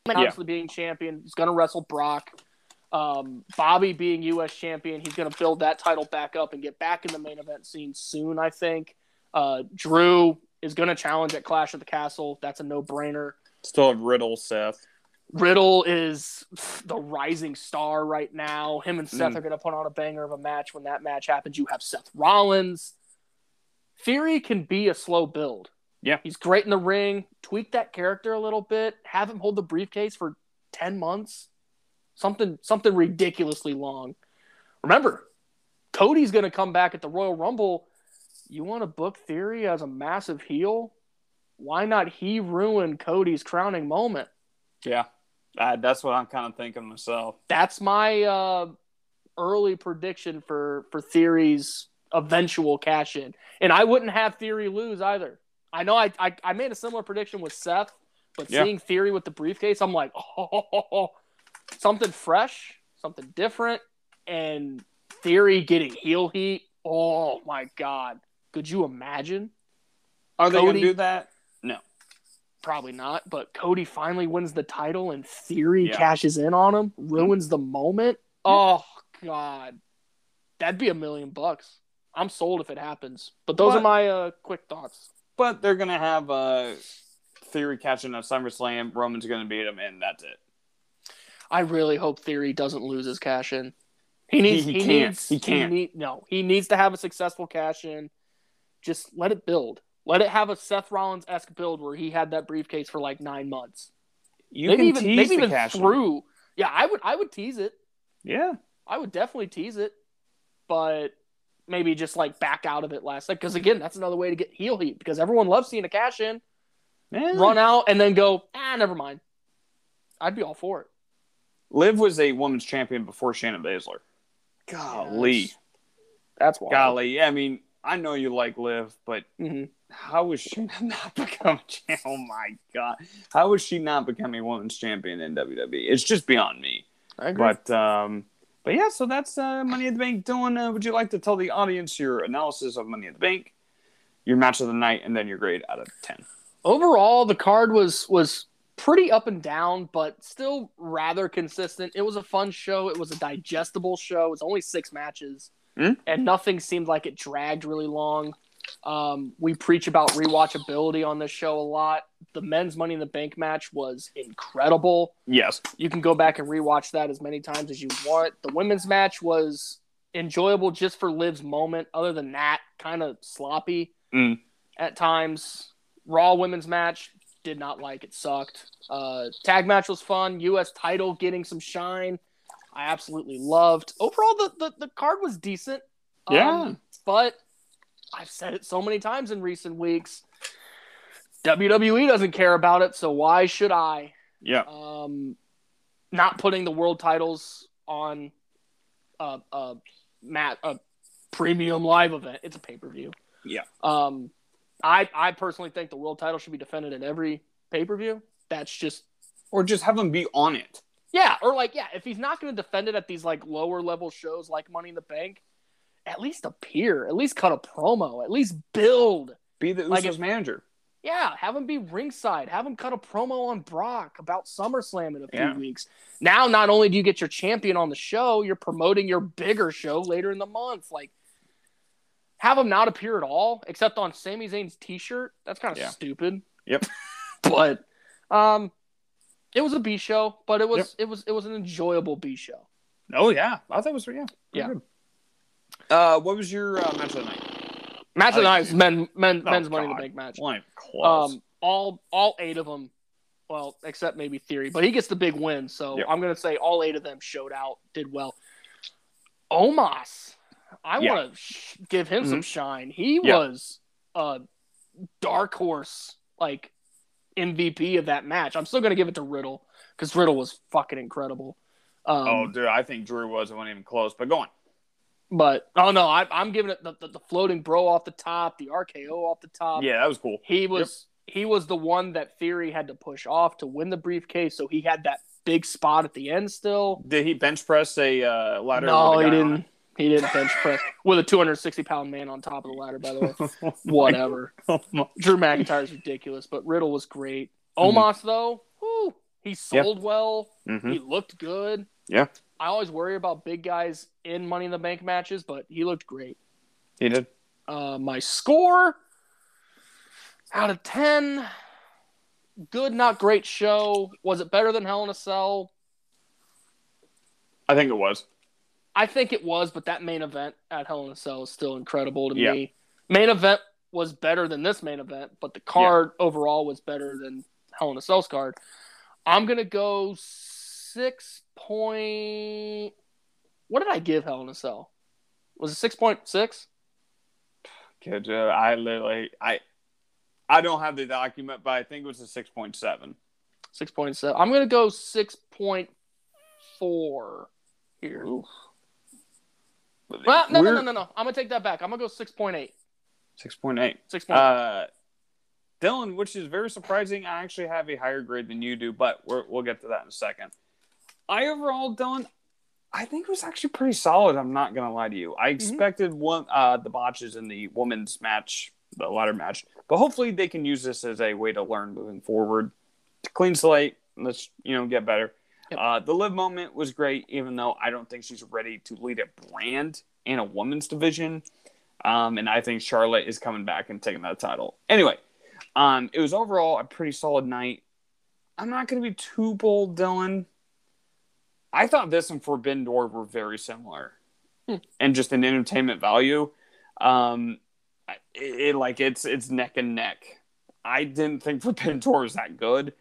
obviously being champion he's going to wrestle brock um, Bobby being U.S. champion, he's going to build that title back up and get back in the main event scene soon. I think uh, Drew is going to challenge at Clash of the Castle. That's a no-brainer. Still have Riddle, Seth. Riddle is the rising star right now. Him and Seth Mm. are going to put on a banger of a match. When that match happens, you have Seth Rollins. Theory can be a slow build. Yeah. He's great in the ring. Tweak that character a little bit. Have him hold the briefcase for 10 months. Something something ridiculously long. Remember, Cody's going to come back at the Royal Rumble. You want to book Theory as a massive heel? Why not he ruin Cody's crowning moment? Yeah. That's what I'm kind of thinking myself. that's my uh, early prediction for for Theory's eventual cash in, and I wouldn't have Theory lose either. I know I I, I made a similar prediction with Seth, but Yeah. seeing Theory with the briefcase, I'm like, oh, something fresh, something different, and Theory getting heel heat. Oh my god, could you imagine? Are they going to do that? No. Probably not, but Cody finally wins the title and Theory Yeah. cashes in on him, ruins the moment. Oh god. That'd be a million bucks. I'm sold if it happens. But those But- are my uh, quick thoughts. But they're going to have uh, Theory catching at SummerSlam. Roman's going to beat him, and that's it. I really hope Theory doesn't lose his cash in. He needs he he, can't. needs He can't. need- no, he needs to have a successful cash in. Just let it build. Let it have a Seth Rollins esque build where he had that briefcase for like nine months. You maybe can even tease maybe the even cash through. Yeah, I would I would tease it. Yeah. I would definitely tease it, but maybe just like back out of it last night. Because again, that's another way to get heel heat because everyone loves seeing a cash in, run out, and then go, ah, never mind. I'd be all for it. Liv was a women's champion before Shayna Baszler. Golly. Yes. That's why. Golly. Yeah, I mean, I know you like Liv, but hmm how was she not become? Oh my god. How was she not becoming a women's champion in WWE? It's just beyond me. I agree. But um but yeah, so that's uh, Money at the Bank. Dylan, uh, would you like to tell the audience your analysis of Money at the Bank, your match of the night, and then your grade out of ten? Overall, the card was was pretty up and down, but still rather consistent. It was a fun show. It was a digestible show. It was only six matches, Hmm? and nothing seemed like it dragged really long. Um, we preach about rewatchability on this show a lot. The men's Money in the Bank match was incredible. Yes. You can go back and rewatch that as many times as you want. The women's match was enjoyable just for Liv's moment. Other than that, kind of sloppy Mm. at times. Raw women's match did not like it. Sucked. Uh, tag match was fun. U.S. title getting some shine. I absolutely loved. Overall, the the, the card was decent. Um, Yeah. but I've said it so many times in recent weeks. WWE doesn't care about it, so why should I? Yeah. um, not putting the world titles on a, a mat a premium live event. It's a pay per view. Yeah. Um, I I personally think the world title should be defended in every pay per view. That's just Or just have them be on it. Yeah, or like yeah, if he's not going to defend it at these like lower level shows like Money in the Bank, at least appear, at least cut a promo, at least build. Be the Usos Like if- manager. Yeah, have him be ringside. Have him cut a promo on Brock about SummerSlam in a few Yeah. weeks. Now, not only do you get your champion on the show, you're promoting your bigger show later in the month. Like, have him not appear at all, except on Sami Zayn's T-shirt. That's kind of Yeah. stupid. Yep. but, um, it was a B show, but it was Yep. it was it was an enjoyable B show. Oh yeah, I thought it was yeah. Yeah. good. Uh, what was your uh, match of the night? Match of the night was men, men Oh, men's Money in the Bank match. One even close. Um, all all eight of them, well, except maybe Theory, but he gets the big win. So Yep. I'm gonna say all eight of them showed out, did well. Omos, I Yeah. want to sh- give him some shine. He Yeah. was a dark horse, like MVP of that match. I'm still gonna give it to Riddle because Riddle was fucking incredible. Um, oh, dude, I think Drew wasn't even close. But go on. but oh no, I, I'm giving it the, the, the floating bro off the top, the RKO off the top. Yeah, that was cool. He was he was the one that Theory had to push off to win the briefcase, so he had that big spot at the end still. Did he bench press a uh, ladder? No, he a guy on didn't. He didn't bench press with a 260 pound man on top of the ladder. By the way, it? whatever. Oh Drew McIntyre's ridiculous, but Riddle was great. Mhm. Omos though, whew, he sold well. Mhm. He looked good. Yeah. I always worry about big guys in Money in the Bank matches, but he looked great. He did. Uh, my score out of 10 good not great show was it better than hell in a cell I think it was. I think it was but that main event at hell in a cell is still incredible to Yeah. me. Main event was better than this main event but the card overall was better than hell in a cell's card. I'm gonna go six point what did i give hell in a cell? Was it 6.6 Kid, uh, I literally, I, I don't have the document, but I think it was a six point seven. 6.7 i'm gonna go 6.4 here Well, no, no, no, no, no. I'm gonna take that back. I'm gonna go six point eight. Six point eight. Six point. Uh, Dylan, which is very surprising. I actually have a higher grade than you do, but we're, we'll get to that in a second. I overall, Dylan, I think it was actually pretty solid. I'm not gonna lie to you. I expected one uh, the botches in the women's match, the ladder match, but hopefully they can use this as a way to learn moving forward. To clean slate, let's you know get better. Yep. Uh, the Liv moment was great, even though I don't think she's ready to lead a brand in a women's division. Um, and I think Charlotte is coming back and taking that title. Anyway, um, it was overall a pretty solid night. I'm not going to be too bold, Dylan. I thought this and Forbidden Door were very similar, Hmm. and just an entertainment value, um, it, it like it's it's neck and neck. I didn't think Forbidden Door was that good,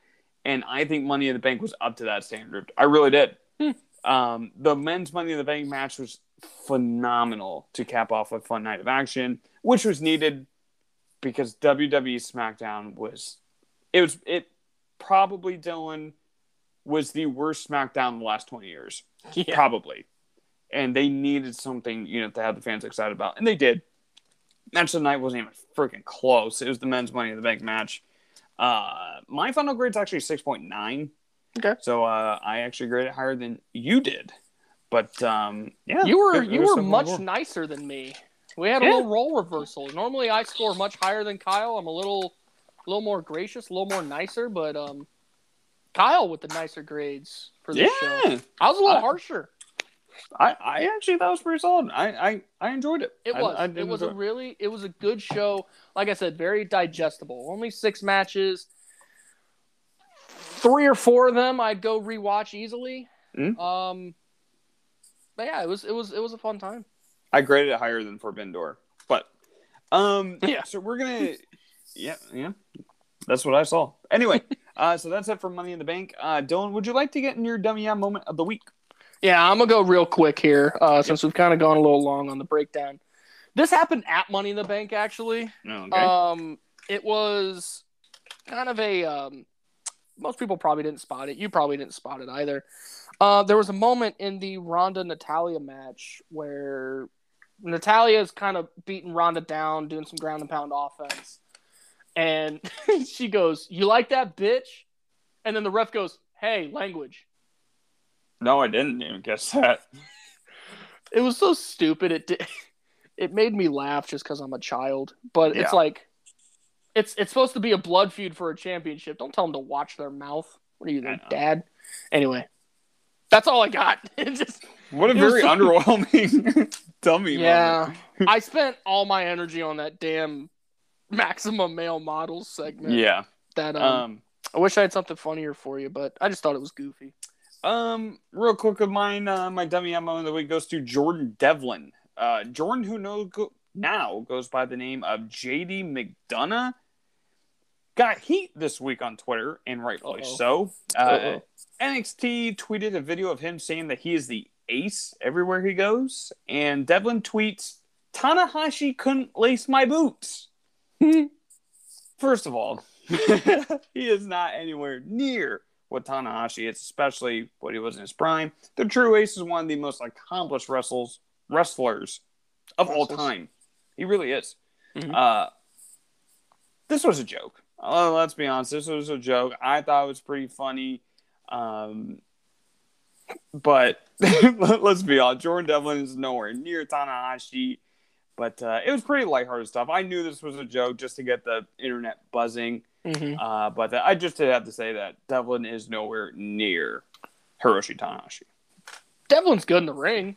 and I think Money in the Bank was up to that standard. I really did. Hmm. Um, the men's Money in the Bank match was phenomenal to cap off a fun night of action, which was needed because WWE SmackDown was it was it probably Dylan was the worst SmackDown in the last twenty years, yeah. probably, and they needed something you know to have the fans excited about, and they did. Match of the night wasn't even freaking close. It was the men's Money in the Bank match. Uh, my final grade's actually six point nine. Okay. So uh, I actually graded it higher than you did, but um, yeah, You were you were much more. nicer than me. We had a Yeah. little role reversal. Normally I score much higher than Kyle. I'm a little a little more gracious, a little more nicer, but um Kyle with the nicer grades for this show. Yeah, I was a little I- harsher. I, I actually that was pretty solid. I I, I enjoyed it. It was. I it was a really. It was a good show. Like I said, very digestible. Only six matches. Three or four of them, I'd go rewatch easily. Mhm. Um, but yeah, it was. It was. It was a fun time. I graded it higher than Forbidden Door, but um, Yeah. So we're gonna, yeah, yeah, that's what I saw. Anyway, uh, so that's it for Money in the Bank. Uh, Dylan, would you like to get in your dummy yeah moment of the week? Yeah, I'm gonna go real quick here, uh, since we've kind of gone a little long on the breakdown. This happened at Money in the Bank, actually. Okay. Um, it was kind of a. Um, most people probably didn't spot it. You probably didn't spot it either. Uh, there was a moment in the Ronda Natalya match where Natalya is kind of beating Ronda down, doing some ground and pound offense. And she goes, You like that bitch? And then the ref goes, Hey, language. No, I didn't even guess that. It was so stupid. It did, it made me laugh just because I'm a child. But it's like, it's it's supposed to be a blood feud for a championship. Don't tell them to watch their mouth. What are you, their dad? Anyway, that's all I got. It just What a very so- underwhelming dummy yeah. I spent all my energy on that damn maximum male models segment. Yeah. That um, Um, I wish I had something funnier for you, but I just thought it was goofy. Um, real quick of mine, uh, my dummy ammo of the week goes to Jordan Devlin. Uh, Jordan, who know, go, now goes by the name of JD McDonagh, got heat this week on Twitter, and rightfully Uh-oh. so. Uh, NXT tweeted a video of him saying that he is the ace everywhere he goes, and Devlin tweets, Tanahashi couldn't lace my boots. First of all, he is not anywhere near what Tanahashi especially what he was in his prime. The True Ace is one of the most accomplished wrestles, wrestlers of all time. He really is. Mhm. Uh, this was a joke. Uh, let's be honest. This was a joke. I thought it was pretty funny. Um, but let's be honest. Jordan Devlin is nowhere near Tanahashi. But uh, it was pretty lighthearted stuff. I knew this was a joke just to get the internet buzzing. Mhm. Uh, but I just did have to say that Devlin is nowhere near Hiroshi Tanahashi. Devlin's good in the ring.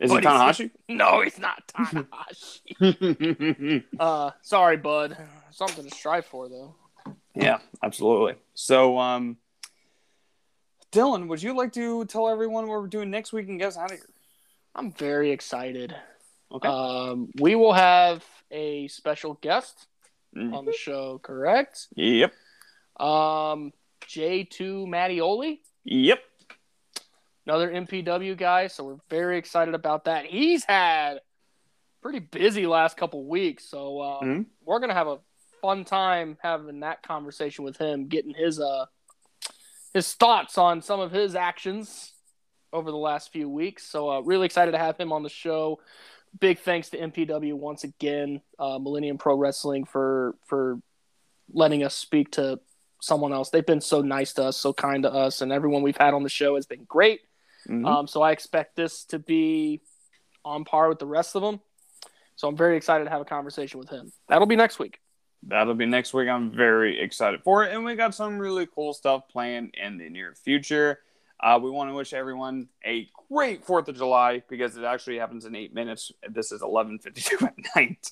Is But it he's- Tanahashi? No, he's not Tanahashi. uh, sorry, bud. Something to strive for, though. yeah, absolutely. So, um, Dylan, would you like to tell everyone what we're doing next week and get us out of here? I'm very excited. Okay. Um, we will have a special guest Mhm. on the show, correct? Yep. Um, J2 Mattioli, Yep. another MPW guy, so we're very excited about that. He's had pretty busy last couple weeks, so um, Mhm. we're gonna have a fun time having that conversation with him, getting his uh his thoughts on some of his actions over the last few weeks. So uh, really excited to have him on the show. Big thanks to MPW once again, uh, Millennium Pro Wrestling for for letting us speak to someone else. They've been so nice to us, so kind to us, and everyone we've had on the show has been great. Mhm. Um, so I expect this to be on par with the rest of them. So I'm very excited to have a conversation with him. That'll be next week. That'll be next week. I'm very excited for it. And we got some really cool stuff planned in the near future. Uh, we want to wish everyone a great 4th of July because it actually happens in eight minutes. This is 11.52 at night.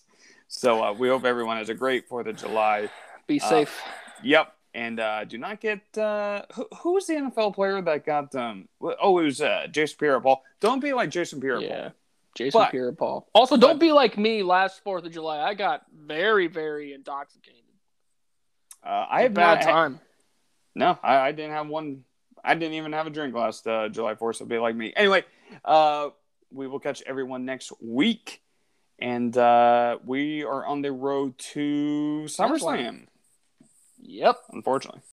So uh, we hope everyone has a great 4th of July. Be Uh, safe. Yep. And uh, do not get uh, who, who was the NFL player that got um oh it was uh, Jason Pierre-Paul. Don't be like Jason Pierre-Paul. Yeah. Jason But- Pierre-Paul. Also, don't but- be like me last 4th of July. I got very, very intoxicated. Uh, I have bad not had- time. No, I, I didn't have one. I didn't even have a drink last uh, July 4th, so be like me. Anyway, uh, we will catch everyone next week. And uh, we are on the road to SummerSlam, Yep. unfortunately.